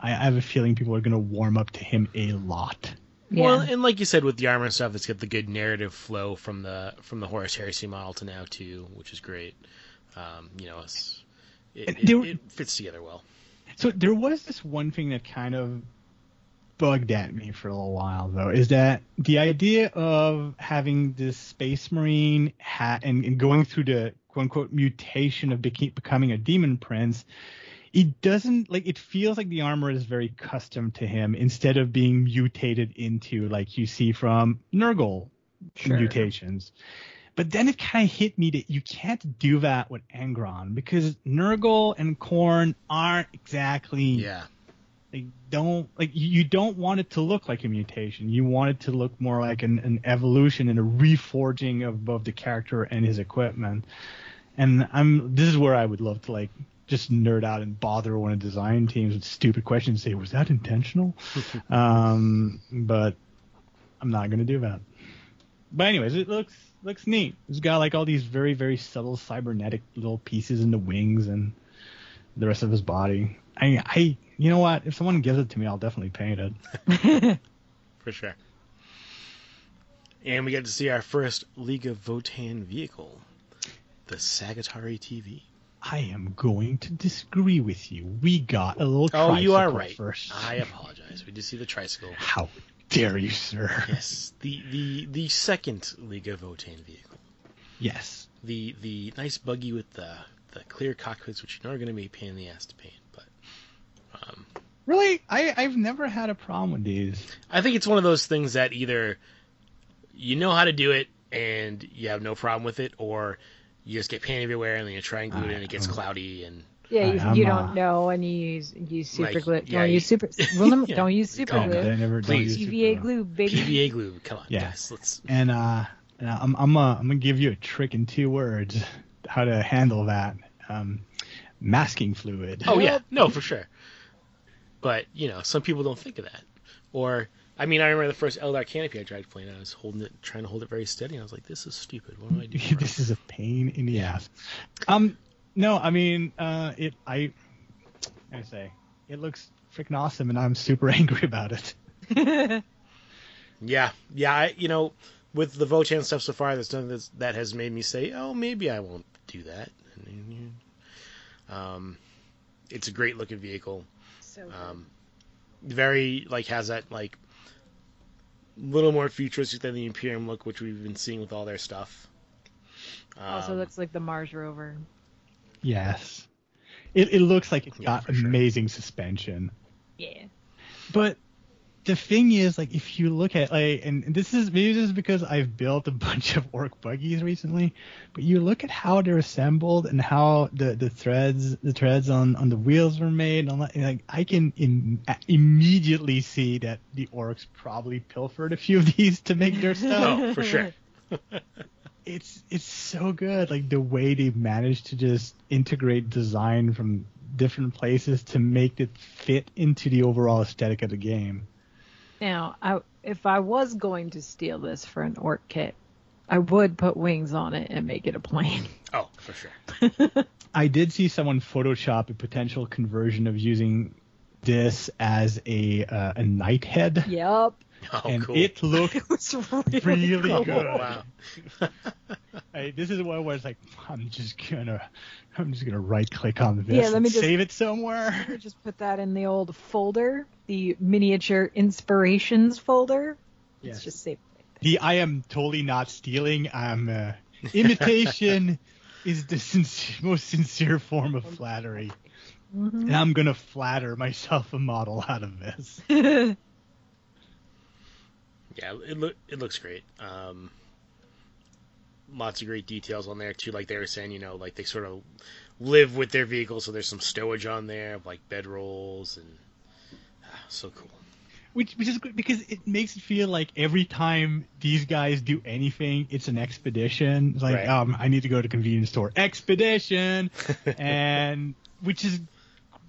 I, I have a feeling people are gonna warm up to him a lot. Yeah. Well, and like you said with the armor and stuff, it's got the good narrative flow from the from the Horus Heresy model to now too, which is great. Um, you know, it's it, And it, it fits together well. So there was this one thing that kind of bugged at me for a little while though, is that the idea of having this space marine ha- and, and going through the quote unquote mutation of beca- becoming a demon prince, it doesn't like it feels like the armor is very custom to him instead of being mutated into like you see from Nurgle Sure. mutations. But then it kind of hit me that you can't do that with Angron because Nurgle and Khorne aren't exactly Yeah. they don't like you you don't want it to look like a mutation. You want it to look more like an, an evolution and a reforging of both the character and his equipment. And I'm this is where I would love to like just nerd out and bother one of the design teams with stupid questions. Say, was that intentional? um, but I'm not gonna do that. But anyways, it looks looks neat. It's got like all these very very subtle cybernetic little pieces in the wings and the rest of his body. I I you know what? If someone gives it to me, I'll definitely paint it. For sure. And we get to see our first League of Votann vehicle, the Sagitaur ATV. I am going to disagree with you. We got a little Oh, you are right. first. I apologize. We did see the tricycle. How dare you, sir? Yes, the the the second League of Votann vehicle. Yes. The the nice buggy with the the clear cockpits, which you know are going to be a pain in the ass to paint, but um, Really, I I've never had a problem with these. I think it's one of those things that either you know how to do it and you have no problem with it, or you just get paint everywhere and then you try and glue it and it gets cloudy and Yeah, you, I'm, you uh, don't know, and you use use super Like, glue. yeah, don't you- use super. Rule number, Yeah. Don't use super Oh, glue. I never don't Please. use PVA super glue, baby. PVA glue. Come on, Yeah. guys, let's. And uh, and I'm I'm uh, I'm gonna give you a trick in two words how to handle that. Um, masking fluid. Oh yeah, no, for sure. But you know, some people don't think of that. Or I mean, I remember the first Eldar canopy I tried playing. I was holding it, trying to hold it very steady. I was like, "This is stupid. What am I doing?" this is a pain in the ass. Um, no, I mean, uh, it. I, I say, it looks freaking awesome, and I'm super angry about it. Yeah, yeah. I, you know, with the Votann stuff so far, there's nothing that's, that has made me say, "Oh, maybe I won't do that." Um, it's a great looking vehicle. So. Um, very like has that like little more futuristic than the Imperium look, which we've been seeing with all their stuff. also Um, looks like the Mars rover. Yes, it it looks like it's Yeah, got for sure. amazing suspension. Yeah. But the thing is, like, if you look at like, and this is maybe this is because I've built a bunch of orc buggies recently, but you look at how they're assembled and how the the threads the threads on on the wheels were made. And all that, and, like, I can in, immediately see that the orcs probably pilfered a few of these to make their stuff. oh, for sure. it's it's so good like the way they managed to just integrate design from different places to make it fit into the overall aesthetic of the game Now, I, if I was going to steal this for an orc kit, I would put wings on it and make it a plane. Oh, for sure. i did see someone photoshop a potential conversion of using this as a uh, a knight head yep. Oh, and cool. it looked It was really, really cool. good wow. I, this is one where it's like i'm just gonna i'm just gonna right click on this Yeah, let and me just- save it somewhere I just put that in the old folder, the miniature inspirations folder. Yes. It's just saved. The I am totally not stealing. I'm uh, imitation is the sincere, most sincere form of flattery, Mhm. and I'm gonna flatter myself a model out of this. Yeah, it look it looks great. Um, lots of great details on there too. Like they were saying, you know, like they sort of live with their vehicle, so there's some stowage on there, of like bedrolls and ah, so cool. Which, which is good because it makes it feel like every time these guys do anything, it's an expedition. It's like, Right. um, I need to go to convenience store. Expedition! and which is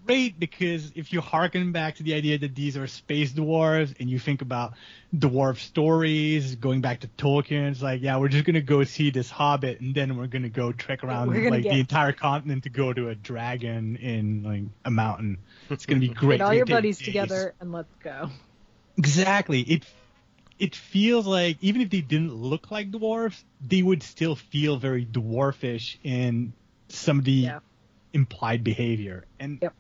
great because if you harken back to the idea that these are space dwarves and you think about dwarf stories going back to Tolkien, it's like, yeah, we're just gonna go see this hobbit and then we're gonna go trek around like get- the entire continent to go to a dragon in like a mountain. It's gonna be great. Get all your buddies days. together and let's go. Exactly. It it feels like even if they didn't look like dwarves, they would still feel very dwarfish in some of the Yeah. implied behavior, and Yep.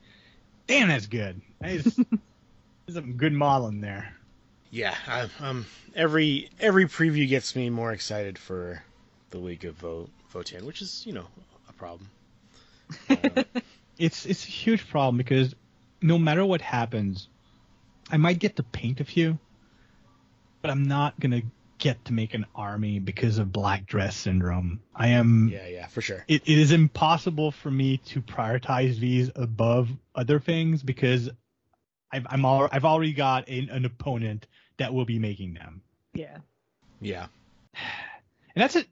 Damn, that's good. There's, there's some good modeling there. Yeah, I, um, every every preview gets me more excited for the week of Vote Votann, which is you know a problem. Uh, It's it's a huge problem because no matter what happens, I might get to paint a few, but I'm not gonna get to make an army because of black dress syndrome. I am yeah, yeah, for sure. it, it is impossible for me to prioritize these above other things because I've I'm all, I've already got a, an opponent that will be making them. Yeah. Yeah, And that's it.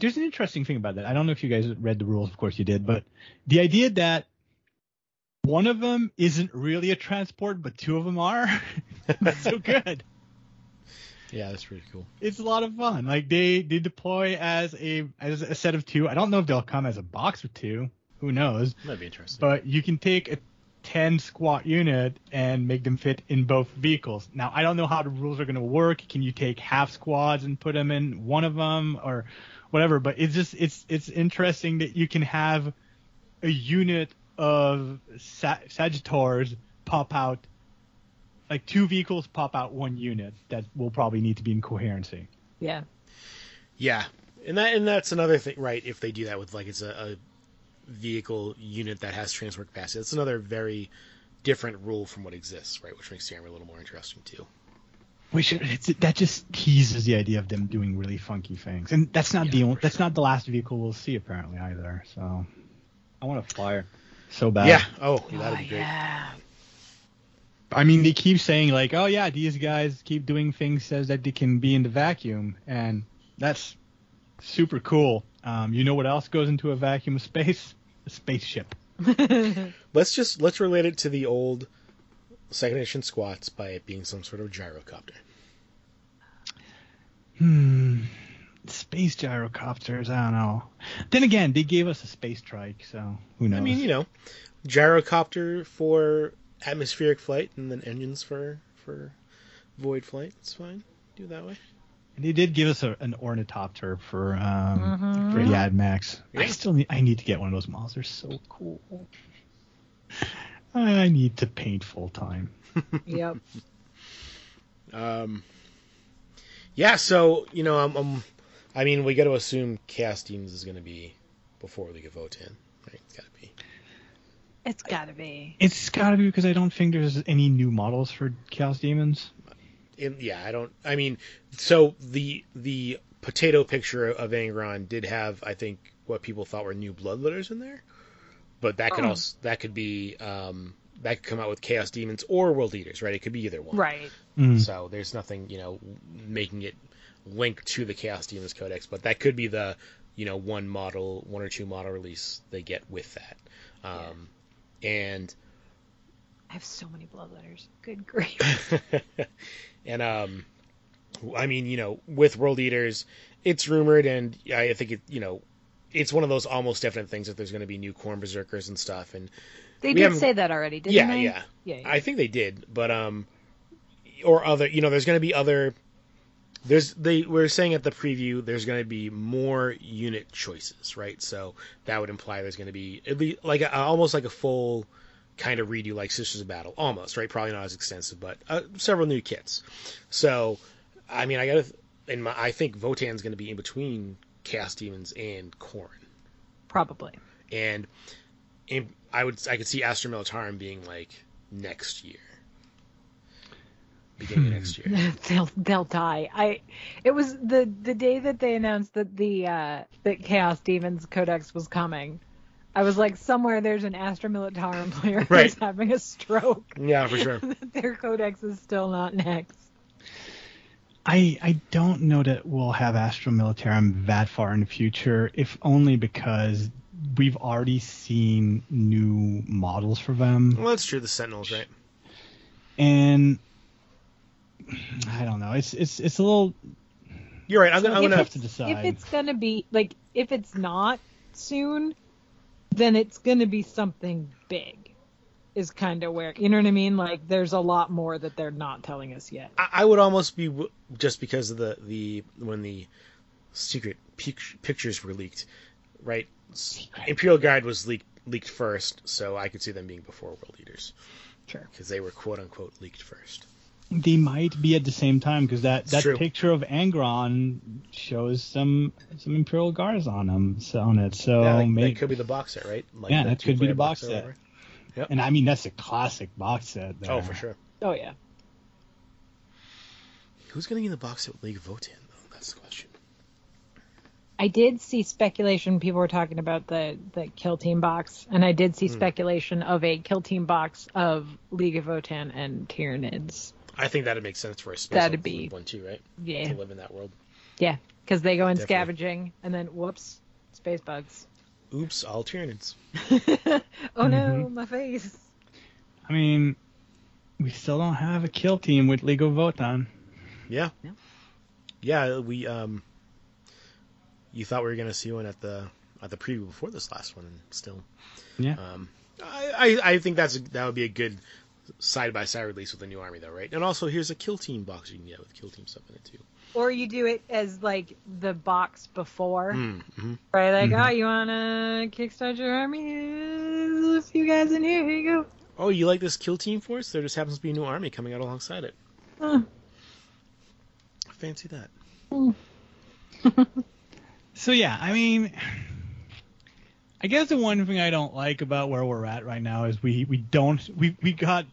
There's an interesting thing about that. I don't know if you guys read the rules. Of course you did, but the idea that one of them isn't really a transport, but two of them are. that's so good. Yeah, that's pretty cool. It's a lot of fun. Like they they deploy as a as a set of two. I don't know if they'll come as a box of two. Who knows? That'd be interesting. but you can take a 10 squat unit and make them fit in both vehicles. Now, I don't know how the rules are going to work. Can you take half squads and put them in one of them or whatever? But it's just it's it's interesting that you can have a unit of Sa- Sagitaurs pop out like two vehicles pop out one unit that will probably need to be in coherency. Yeah. Yeah, and that and that's another thing, right? If they do that with like it's a, a vehicle unit that has transport capacity, that's another very different rule from what exists, right? Which makes the army a little more interesting too. We should. It's, that just teases the idea of them doing really funky things, and that's not Yeah, the only. for That's not the last vehicle we'll see apparently either. So I want a flyer so bad. yeah. Oh, that'd be oh, great. yeah. I mean, they keep saying like, oh yeah, these guys keep doing things says that they can be in the vacuum, and that's super cool. Um, you know what else goes into a vacuum of space? A spaceship. Let's just let's relate it to the old second edition squats by it being some sort of gyrocopter. Hmm. Space gyrocopters. I don't know. Then again, they gave us a space trike, so who knows? I mean, you know, gyrocopter for atmospheric flight, and then engines for for void flight. It's fine. Do it that way. And they did give us a, an ornithopter for um Mhm. for the AdMech. I Yeah. still need I need to get one of those models. They're so cool. I need to paint full time. Yep. Um, yeah, so you know, I'm, I'm I mean, we got to assume castings is going to be before League of Votann, right? It's got to be. It's gotta be. It's got to be because I don't think there's any new models for Chaos Demons. In, yeah, I don't. I mean, so the the potato picture of Angron did have, I think, what people thought were new Bloodletters in there, but that could Oh. also that could be um, that could come out with Chaos Demons or World Eaters, right? It could be either one. Right. Mm. So there's nothing, you know, making it link to the Chaos Demons Codex, but that could be the, you know, one model, one or two model release they get with that. Um, And I have so many bloodletters. Good grief. and um, I mean, you know, with World Eaters, it's rumored, and I think it, you know, it's one of those almost definite things that there's going to be new Khorne Berserkers and stuff, and They did say that already, didn't yeah, they? yeah, Yeah. yeah. I think they did, but um, or other, you know, there's going to be other. There's they were saying at the preview there's going to be more unit choices, right? So that would imply there's going to be at least like a, almost like a full kind of redo like Sisters of Battle, almost right? Probably not as extensive, but uh, several new kits. So I mean, I got to, and my, I think Votann's going to be in between Chaos Demons and Khorne Probably. and in, I would I could see Astra Militarum being like next year, beginning of next year. they'll they'll die. I it was the the day that they announced that the uh that Chaos Demons Codex was coming. I was like, somewhere there's an Astra Militarum player Right. who's having a stroke. Yeah, for sure. Their codex is still not next. I I don't know that we'll have Astra Militarum that far in the future, if only because we've already seen new models for them, Well, that's true. The Sentinels, right? and I don't know. It's it's it's a little You're right. I'm gonna. I'm gonna tough to decide. If it's gonna be like if it's not soon, then it's gonna be something big. Is kind of where you know what I mean. Like there's a lot more that they're not telling us yet. I, I would almost be just because of the the when the secret pic- pictures were leaked, right? Secret. Imperial Guard was leaked leaked first, so I could see them being before World Eaters Sure. because they were quote unquote leaked first. They might be at the same time because that, that true. picture of Angron shows some some Imperial Guards on him so on it. So yeah, that, maybe that could be the box set, right? Like Yeah, that could be the box or set. whatever. and I mean that's a classic box set. There. Oh, for sure. Oh yeah. Who's going to be in the box set with League of Votann, though? That's the question. I did see speculation. People were talking about the the kill team box, and I did see Hmm. speculation of a kill team box of League of Votann and Tyranids. I think that'd make sense for a space That'd be- one too, right? Yeah, To live in that world. yeah, because they go in Definitely. scavenging, and then whoops, space bugs. Oops, all Tyranids. oh no, Mhm. my face. I mean, we still don't have a kill team with League of Votann. Yeah. Yeah. Yeah, we um you thought we were gonna see one at the at the preview before this last one and still Yeah. um I, I, I think that's a, that would be a good side by side release with the new army though, right? And also here's a kill team box you can get with kill team stuff in it too. Or you do it as like the box before, Mm-hmm. right? Like, Mhm. oh, you wanna kickstart your army? There's a few guys in here. Here you go. Oh, you like this kill team force? There just happens to be a new army coming out alongside it. Huh. Fancy that. So yeah, I mean, I guess the one thing I don't like about where we're at right now is we we don't we we got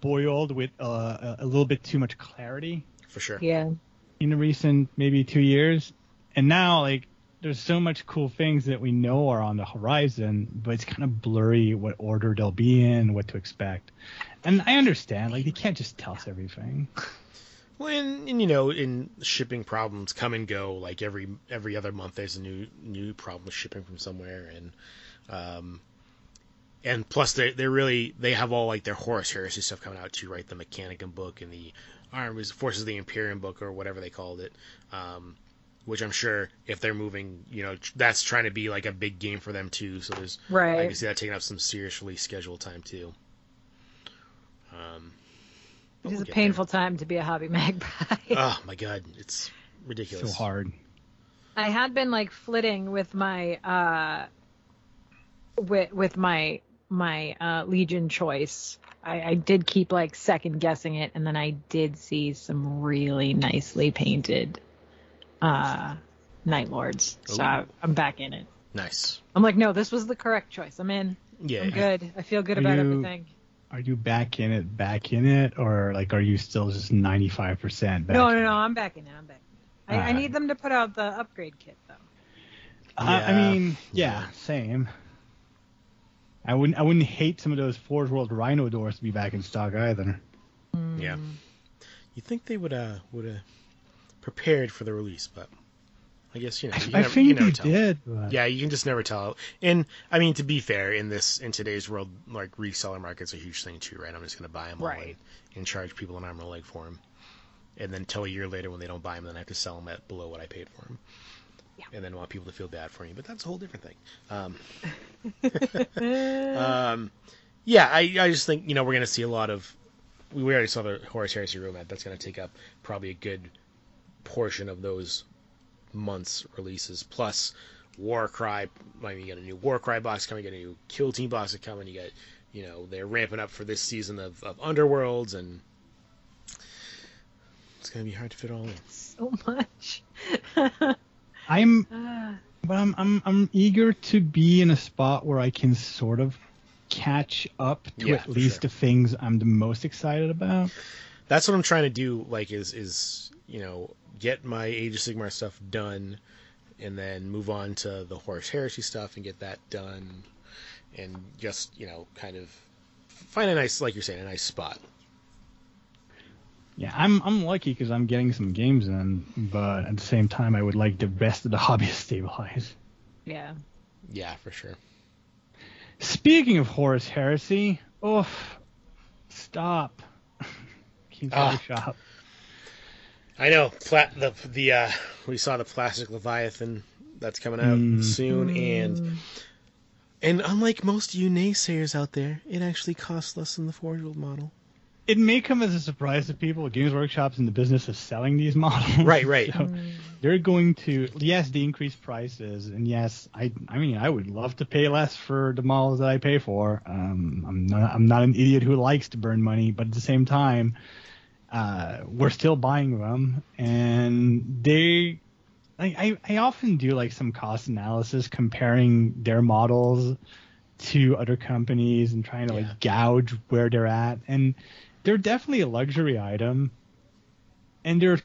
spoiled with uh, a, a little bit too much clarity For sure. Yeah. in the recent maybe two years, and now like there's so much cool things that we know are on the horizon, but it's kind of blurry what order they'll be in, what to expect. And I understand, like they can't just tell us everything. Well, and, and you know, in shipping problems come and go. Like every every other month, there's a new new problem with shipping from somewhere, and um, and plus they they really they have all like their Horus Heresy stuff coming out too, right? The Mechanicum book and the Armies Forces of the Imperium book or whatever they called it. Um, which I'm sure if they're moving, you know, tr- that's trying to be like a big game for them too. So there's right. I can see that taking up some serious release schedule time too. Um, It is we'll a get there. painful time to be a hobby magpie. Oh my god, it's ridiculous. So hard. I had been like flitting with my uh with with my my uh Legion choice. I, I did keep like second guessing it and then I did see some really nicely painted uh Night Lords. So Ooh. I, I'm back in it. Nice. I'm like, no, this was the correct choice. I'm in. Yeah. I'm good. I feel good Are about you- everything. Are you back in it, back in it, or like are you still just 95% back? No, no, no, I'm back in it. I'm back. In it. I, I need them to put out the upgrade kit though. I, I mean, yeah, same. I wouldn't, I wouldn't hate some of those Forge World Rhino doors to be back in stock either. Yeah. You think they would uh would have prepared for the release, but I guess you know. I, You I never, you think can never they tell. did. But... Yeah, you can just never tell. And I mean, to be fair, in this in today's world, like reseller market's a huge thing too, right? I'm just gonna buy them all Right. and, and charge people an arm and a leg for them, and then till a year later when they don't buy them, then I have to sell them at below what I paid for them. Yeah. And then want people to feel bad for me, but that's a whole different thing. Um, um, yeah, I, I just think you know we're gonna see a lot of. We already saw the Horus Heresy roadmap. That's gonna take up probably a good portion of those months releases. Plus, Warcry. I mean, you got a new Warcry box coming. You got a new Kill Team box coming. You got, you know, they're ramping up for this season of, of Underworlds, and it's gonna be hard to fit all in. so much. I'm, Ah. but I'm, I'm, I'm eager to be in a spot where I can sort of catch up to Yeah, at least sure. the things I'm the most excited about. That's what I'm trying to do. Like, is is you know, get my Age of Sigmar stuff done, and then move on to the Horus Heresy stuff and get that done, and just you know, kind of find a nice, like you're saying, a nice spot. Yeah, I'm, I'm lucky because I'm getting some games in, but at the same time, I would like the rest of the hobby to stabilize. Yeah. Yeah, for sure. Speaking of Horus Heresy, oof, stop. Keep Ah. shop. I know. Pla- the the uh, we saw the plastic Leviathan that's coming out Mm. soon, and and unlike most of you naysayers out there, it actually costs less than the Forge World model. It may come as a surprise to people. Games Workshop's in the business of selling these models. Right, right. So they're going to yes, the increased prices, and yes, I I mean I would love to pay less for the models that I pay for. Um, I'm not I'm not an idiot who likes to burn money, but at the same time, uh, we're still buying them, and they. I, I, I often do like some cost analysis comparing their models to other companies and trying to Yeah. like gouge where they're at and they're definitely a luxury item and they're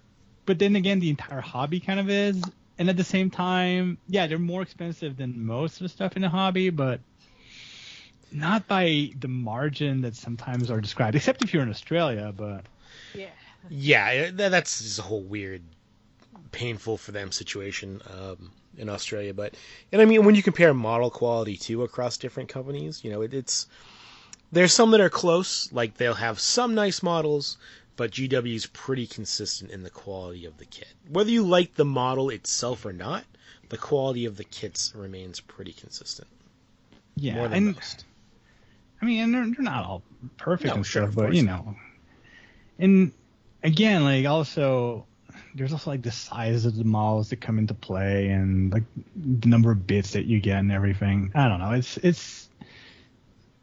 but then again the entire hobby kind of is and at the same time yeah they're more expensive than most of the stuff in the hobby but not by the margin that sometimes are described except if you're in australia but Yeah. Yeah, that's just a whole weird, painful for them situation um, in Australia. But and I mean, when you compare model quality too across different companies, you know, it, it's there's some that are close. Like they'll have some nice models, but GW is pretty consistent in the quality of the kit. Whether you like the model itself or not, the quality of the kits remains pretty consistent. yeah more than and most. I mean, and they're, they're not all perfect No, and sure, stuff, but you know, and again, like also, there's also like the size of the models that come into play and like the number of bits that you get and everything. I don't know. It's it's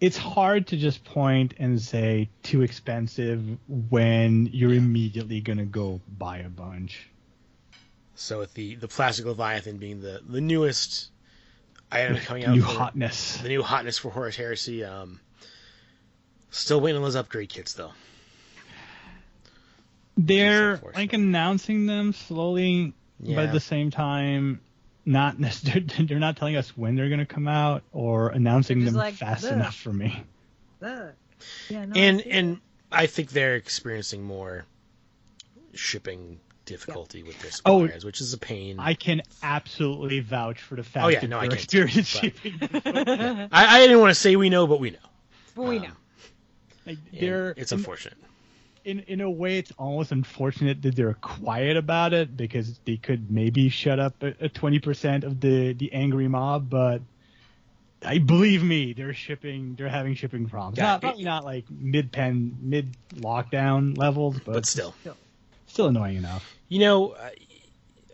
it's hard to just point and say too expensive when you're immediately gonna go buy a bunch. So with the the plastic leviathan being the the newest item coming out, New for- hotness. the new hotness for Horus Heresy. Um, still waiting on those upgrade kits though. They're like announcing them slowly, but at the same time, not necessarily. They're not telling us when they're going to come out or announcing them like, fast "Ugh." enough for me. Ugh. Yeah, no, and I and I think they're experiencing more shipping difficulty with their Oh, which is a pain. I can absolutely vouch for the fact Oh, yeah, that no, I they're can too, experiencing shipping. it. I, I didn't want to say we know, but we know. but we Um, know. like they're it's unfortunate. In in a way, it's almost unfortunate that they're quiet about it because they could maybe shut up a twenty percent of the the angry mob, but. I believe me, they're shipping. They're having shipping problems. Yeah, not, it- probably not like mid pen, mid lockdown levels, but, But still, still annoying enough. you know, uh,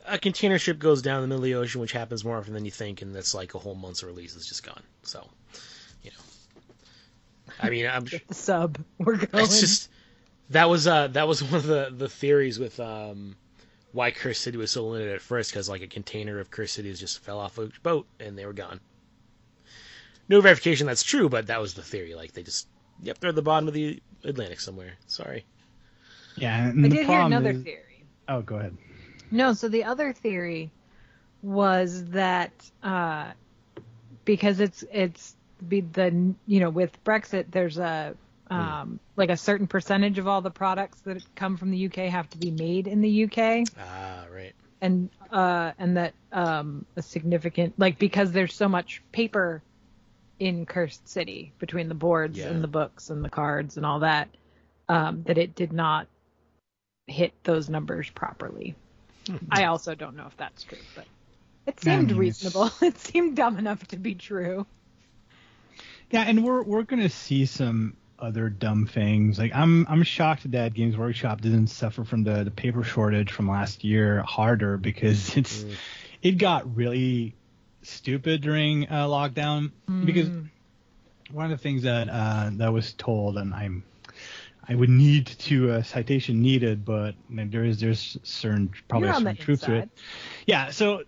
a container ship goes down in the middle of the ocean, which happens more often than you think, and that's like a whole month's release is just gone. So, you know, I mean, I'm Get the sub. We're going. It's just that was uh that was one of the the theories with um why Cursed City was so limited at first because like a container of Cursed Cities just fell off a boat and they were gone. No verification that's true, but that was the theory. Like they just yep they're at the bottom of the Atlantic somewhere. Sorry. Yeah, and I did hear another is, theory. Oh, go ahead. No, so the other theory was that uh, because it's it's be the you know with Brexit there's a um, like a certain percentage of all the products that come from the UK have to be made in the UK Ah right. and uh, and that um, a significant like because there's so much paper in Cursed City between the boards Yeah. and the books and the cards and all that um, that it did not hit those numbers properly. I also don't know if that's true, but it I seemed mean, reasonable. It seemed dumb enough to be true. Yeah, and we're we're gonna see some other dumb things. Like I'm I'm shocked that Games Workshop didn't suffer from the the paper shortage from last year harder because it's Mm. it got really stupid during uh, lockdown because one of the things that uh, that was told and I'm I would need to uh, citation needed, but there is there's certain probably You're certain the truth to it. Yeah, so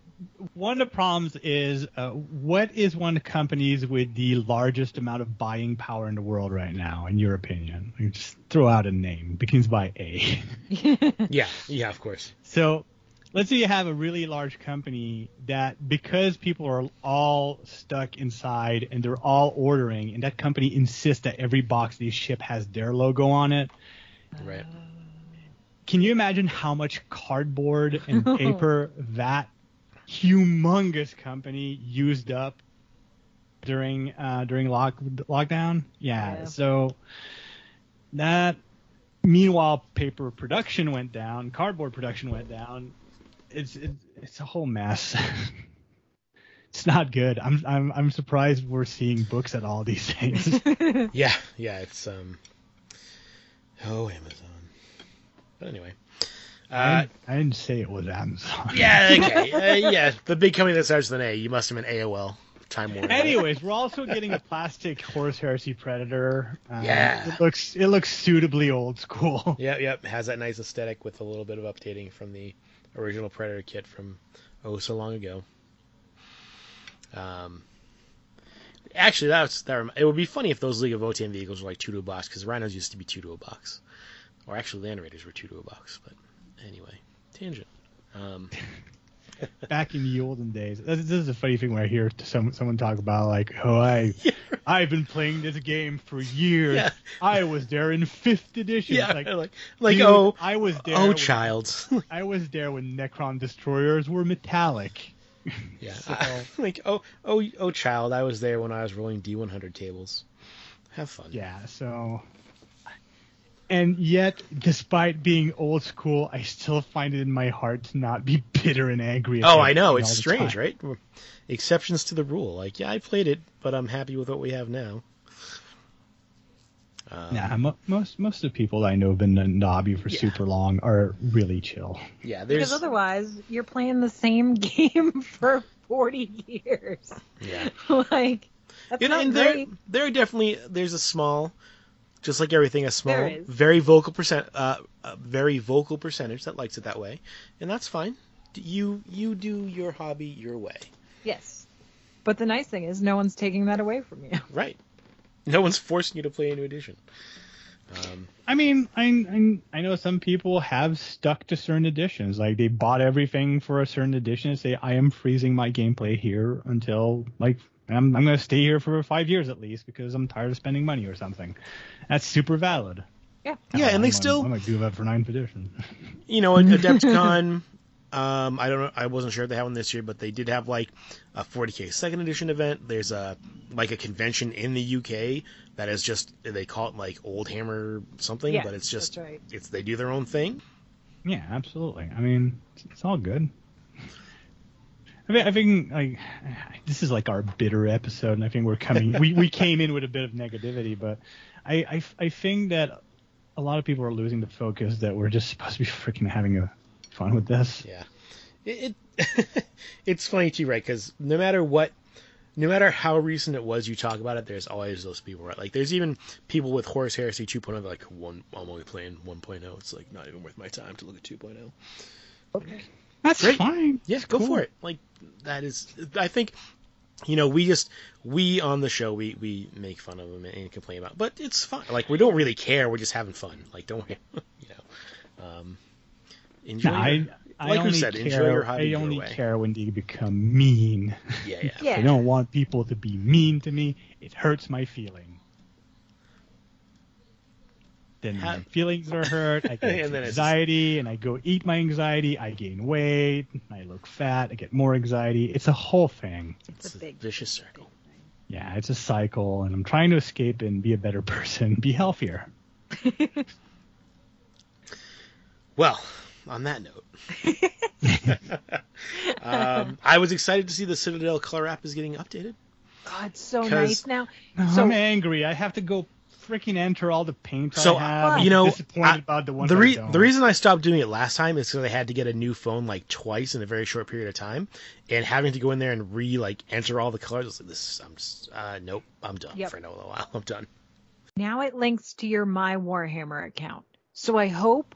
one of the problems is uh, what is one of the companies with the largest amount of buying power in the world right now, in your opinion? You just throw out a name. Begins by A. Yeah yeah of course. so let's say you have a really large company that because people are all stuck inside and they're all ordering, and that company insists that every box they ship has their logo on it. Right. Can you imagine how much cardboard and paper that humongous company used up during uh, during lock lockdown? Yeah. Yeah. So that meanwhile paper production went down, cardboard production went down. It's it, it's a whole mess. it's not good. I'm I'm I'm surprised we're seeing books at all these things. Yeah yeah it's um Oh, Amazon. But anyway. I, Uh, didn't, I didn't say it was Amazon. yeah, okay. Uh, yeah, the big company that starts with an A. You must have been AOL. Time Warner. Anyways, we're also getting a plastic Horus Heresy predator. Um, Yeah. It looks it looks suitably old school. Yep, yep. Has that nice aesthetic with a little bit of updating from the original Predator kit from oh so long ago. Um, actually, that's that. rem- It would be funny if those League of Votann vehicles were like two to a box because Rhinos used to be two to a box, or actually Land Raiders were two to a box. But anyway, tangent. Um, Back in the olden days, this, this is a funny thing where I hear some, someone talk about like, oh, I I've been playing this game for years. Yeah. I was there in fifth edition. yeah, like, like like dude, oh I was there. oh when- child. I was there when Necron destroyers were metallic. yeah, So- like oh oh oh child. I was there when I was rolling D100 tables. Have fun. Yeah, so. And yet, despite being old school, I still find it in my heart to not be bitter and angry. at Oh, I know. It's strange, time. right? Exceptions to the rule. Like, yeah, I played it, but I'm happy with what we have now. Um, Nah, mo- most most of the people I know have been in the hobby for Yeah. super long are really chill. Yeah, there's. Because otherwise, you're playing the same game for 40 years. Yeah. like, that's And, not and there, there are definitely there's a small, just like everything, a small, very vocal percent, uh, a very vocal percentage that likes it that way, and that's fine. You you do your hobby your way, Yes. But the nice thing is, no one's taking that away from you. right? No one's forcing you to play a new edition. Um, I mean, I, I I know some people have stuck to certain editions. Like they bought everything for a certain edition and say, I am freezing my gameplay here until like I'm I'm gonna stay here for five years at least because I'm tired of spending money or something. That's super valid. Yeah. Yeah, and they I'm- still- I'm gonna do that for ninth edition. you know, Adepticon. um, I don't know. I wasn't sure if they had one this year, but they did have like a 40k second edition event. There's a like a convention in the UK that is just they call it like Old Hammer something, Yeah, but it's just that's right. it's they do their own thing. Yeah, absolutely. I mean, it's, it's all good. I think, I think like this is like our bitter episode, and I think we're coming. we we came in with a bit of negativity, but I, I I think that a lot of people are losing the focus that we're just supposed to be freaking having a fun with this. Yeah, it, it it's funny too, right? Because no matter what, no matter how recent it was, you talk about it. There's always those people, right? Like there's even people with Horus Heresy 2.0, they're like one. I'm only playing 1.0. It's like not even worth my time to look at oh." 2.0. That's Great. fine. Yeah, go for it. Like that is, I think, you know, we just we on the show we we make fun of them and complain about, but it's fine. Like we don't really care. We're just having fun. Like don't worry. you know? Um, enjoy. No, your- I I like only said, care. enjoy your hobby I only way. care when they become mean. yeah, yeah. Yeah. I don't want people to be mean to me. It hurts my feeling. Then Ha- my feelings are hurt. I get And then it's- anxiety, and I go eat my anxiety. I gain weight. I look fat. I get more anxiety. It's a whole thing. It's It's a a big vicious circle. Yeah, it's a cycle, and I'm trying to escape and be a better person, be healthier. Well, on that note, um, I was excited to see the Citadel color app is getting updated. Oh, it's so 'Cause- nice now. So I'm angry. I have to go freaking enter all the paint So, I have. you I'm know, disappointed I- about the ones the, re- the reason I stopped doing it last time is because I had to get a new phone like twice in a very short period of time, and having to go in there and re like enter all the colors. I was like, this, I'm just, uh, nope, I'm done Yep. for a little while. I'm done. now it links to your My Warhammer account. So I hope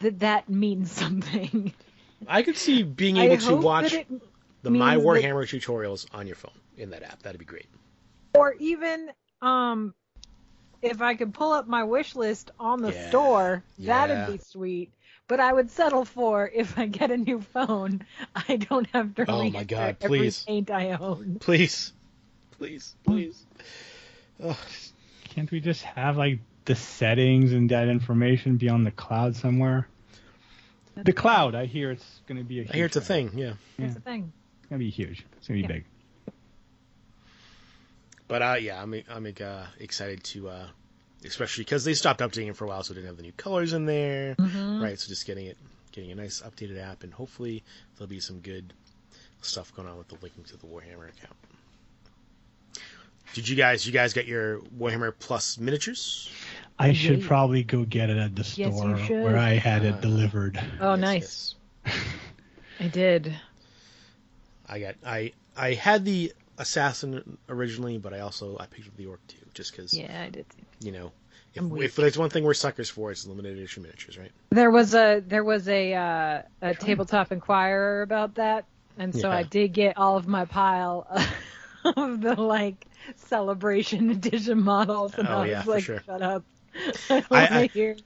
that that means something. I could see being I able to watch the My means that- Warhammer tutorials on your phone in that app. That'd be great. or even um, if I could pull up my wish list on the Yeah. store, that'd be sweet. But I would settle for if I get a new phone, I don't have to Oh my re-enter God, every please. paint I own. Please, please, please. Ugh. Can't we just have like the settings and that information be on the cloud somewhere? The cloud, I hear it's going to be a. I hear it's a thing. thing. Yeah. That's a thing. It's going to be huge. It's going to be Yeah. big. But uh, yeah, I'm I'm uh, excited to, uh, especially because they stopped updating it for a while, so it didn't have the new colors in there, Mhm. right? So just getting it, getting a nice updated app, and hopefully there'll be some good stuff going on with the linking to the Warhammer account. Did you guys, you guys got your Warhammer Plus miniatures? I should probably go get it at the Yes, store should. where I had it delivered. Oh, Yes, nice. yes. I did. I got I I had the assassin originally, but I also I picked up the orc too, just because Yeah, I did. too. you know if, if there's one thing we're suckers for, it's limited edition miniatures, right? There was a there was a uh, a tabletop inquirer about that, and so Yeah. I did get all of my pile of the like celebration edition models, and Oh, I was yeah, like, sure. shut up. I- I, here.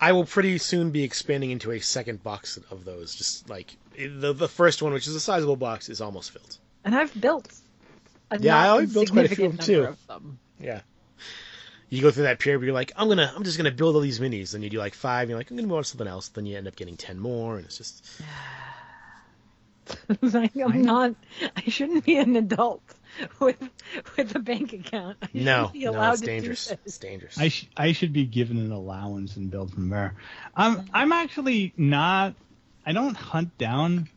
I will pretty soon be expanding into a second box of those. Just like the the first one, which is a sizable box, is almost filled. And I've built. A Yeah, I've built quite a few of them, number of them. Yeah. You go through that period where you're like, I'm gonna, I'm just gonna build all these minis. Then you do like five, and you're like, I'm gonna move on to something else. Then you end up getting ten more, and it's just, like, I'm not. I shouldn't be an adult with with a bank account. I no, shouldn't be no, it's to do dangerous. this. It's dangerous. I sh- I should be given an allowance and build from there. I'm I'm actually not. I don't hunt down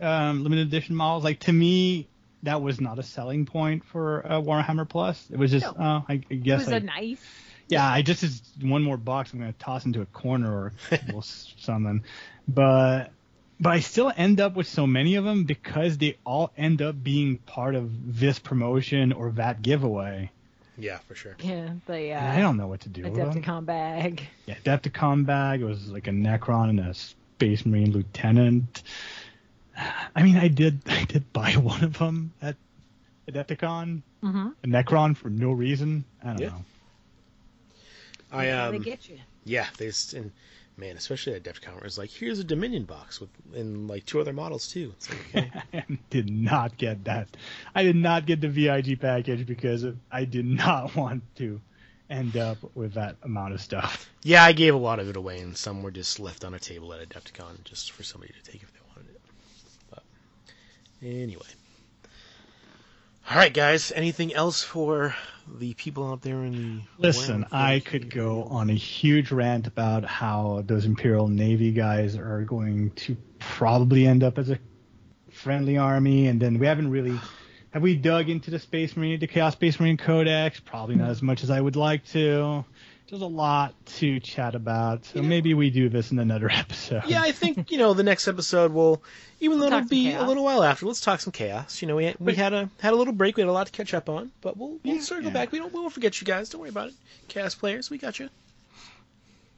um, limited edition models. Like to me, that was not a selling point for uh, Warhammer Plus. It was just, No. oh, I, I It guess was I, a nice. yeah, I just is one more box I'm gonna toss into a corner or something. But but I still end up with so many of them because they all end up being part of this promotion or that giveaway. yeah, for sure. Yeah, the And I uh, don't know what to do with them. Adepticon bag. Yeah, Adepticon bag. It was like a Necron and a Space Marine Lieutenant. I mean, I did I did buy one of them at Adepticon, Mm-hmm. a Necron for no reason. I don't Yeah. know. I they um, get you. yeah, they just, and man, especially at DEFCON, where it's like, here's a Dominion box with and like two other models too. It's like, okay. and did not get that. I did not get the VIG package because I did not want to end up with that amount of stuff. yeah, I gave a lot of it away, and some were just left on a table at Adepticon just for somebody to take if they wanted it. But anyway. All right, guys. Anything else for the people out there in the Listen, I could go on a huge rant about how those Imperial Navy guys are going to probably end up as a friendly army, and then we haven't really have we dug into the Space Marine, the Chaos Space Marine Codex? Probably not as much as I would like to. There's a lot to chat about, so You know- maybe we do this in another episode. Yeah, I think you know the next episode will, even though it'll some be a little while after. Let's talk some chaos. You know, we had, we had a had a little break. We had a lot to catch up on, but we'll we'll Yeah, circle yeah. back. We don't we won't forget you guys. Don't worry about it. Chaos players, we got you.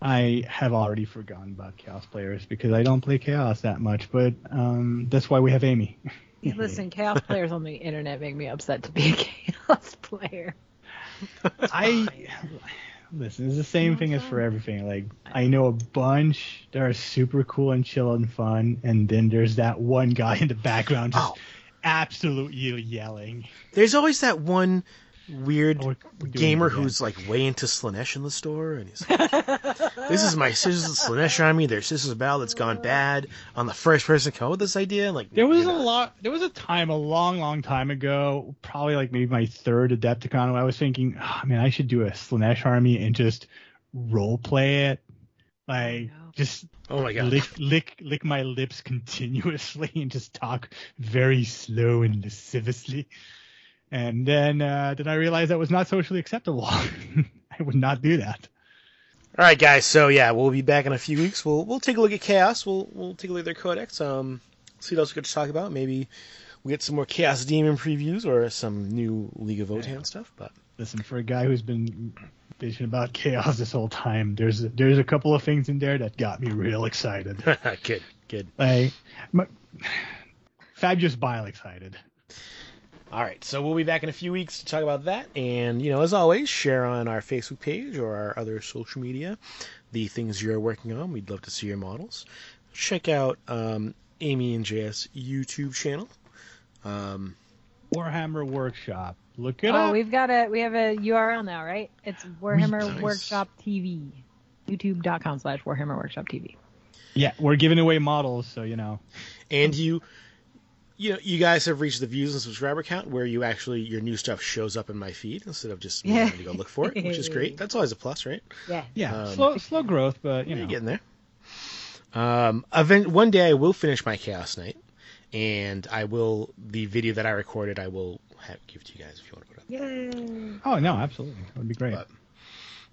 I have already forgotten about Chaos players because I don't play Chaos that much, but um, that's why we have Amy. Listen, chaos players on the internet make me upset to be a chaos player. I listen. It's the same thing as for mm-hmm. everything. Like I know a bunch that are super cool and chill and fun, and then there's that one guy in the background just Oh. absolutely yelling. There's always that one weird Oh, we're- we're gamer who's like way into Slaanesh in the store, and he's like, "This is my sister's Slaanesh army. Their sister's battle that's gone bad." On the first person to come up with this idea, and like There was a not- lot. There was a time, a long, long time ago, probably like maybe my third Adepticon, when I was thinking, oh, man, I should do a Slaanesh army and just role play it, like just Oh my god! lick, lick, lick my lips continuously and just talk very slow and lasciviously. And then, uh, then I realized that was not socially acceptable. I would not do that. All right, guys. So yeah, we'll be back in a few weeks. We'll we'll take a look at Chaos. We'll we'll take a look at their codex. Um, see what else we got to talk about. Maybe we get some more Chaos Daemon previews or some new League of Votann stuff. But Listen, for a guy who's been bitching about chaos this whole time, there's there's a couple of things in there that got me real excited. good, good. Like, my, Fabulous Bile excited. All right, so we'll be back in a few weeks to talk about that. And, you know, as always, share on our Facebook page or our other social media the things you're working on. We'd love to see your models. Check out um, Amy and JS YouTube channel. Um, Warhammer Workshop. Look it Oh, up. we've got a we have a URL now, right? It's Warhammer Nice. Workshop TV. YouTube.com slash Warhammer Workshop TV. Yeah, we're giving away models, so you know. and you, you know, you guys have reached the views and subscriber count where you actually your new stuff shows up in my feed instead of just me Yeah. having to go look for it, which is great. That's always a plus, right? Yeah. Yeah, Um, slow slow growth, but you You're know. getting there. Um, event, one day I will finish my Chaos Knight, and I will the video that I recorded I will have, give to you guys if you want to put it up. Yay. Oh no, absolutely, that would be great. But-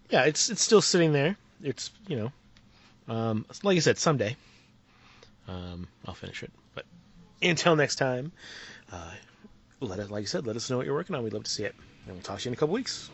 yeah, it's it's still sitting there. It's you know, um, like I said, someday um, I'll finish it. But until next time, uh, let it like I said, let us know what you're working on. We'd love to see it, and we'll talk to you in a couple weeks.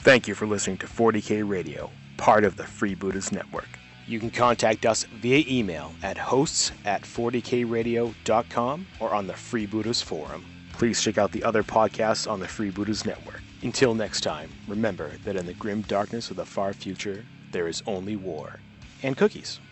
Thank you for listening to 40K Radio, part of the Free Freebooters Network. You can contact us via email at hosts at 40kradio.com or on the Free Freebooters Forum. Please check out the other podcasts on the Free Freebooters Network. Until next time, remember that in the grim darkness of the far future, there is only war and cookies.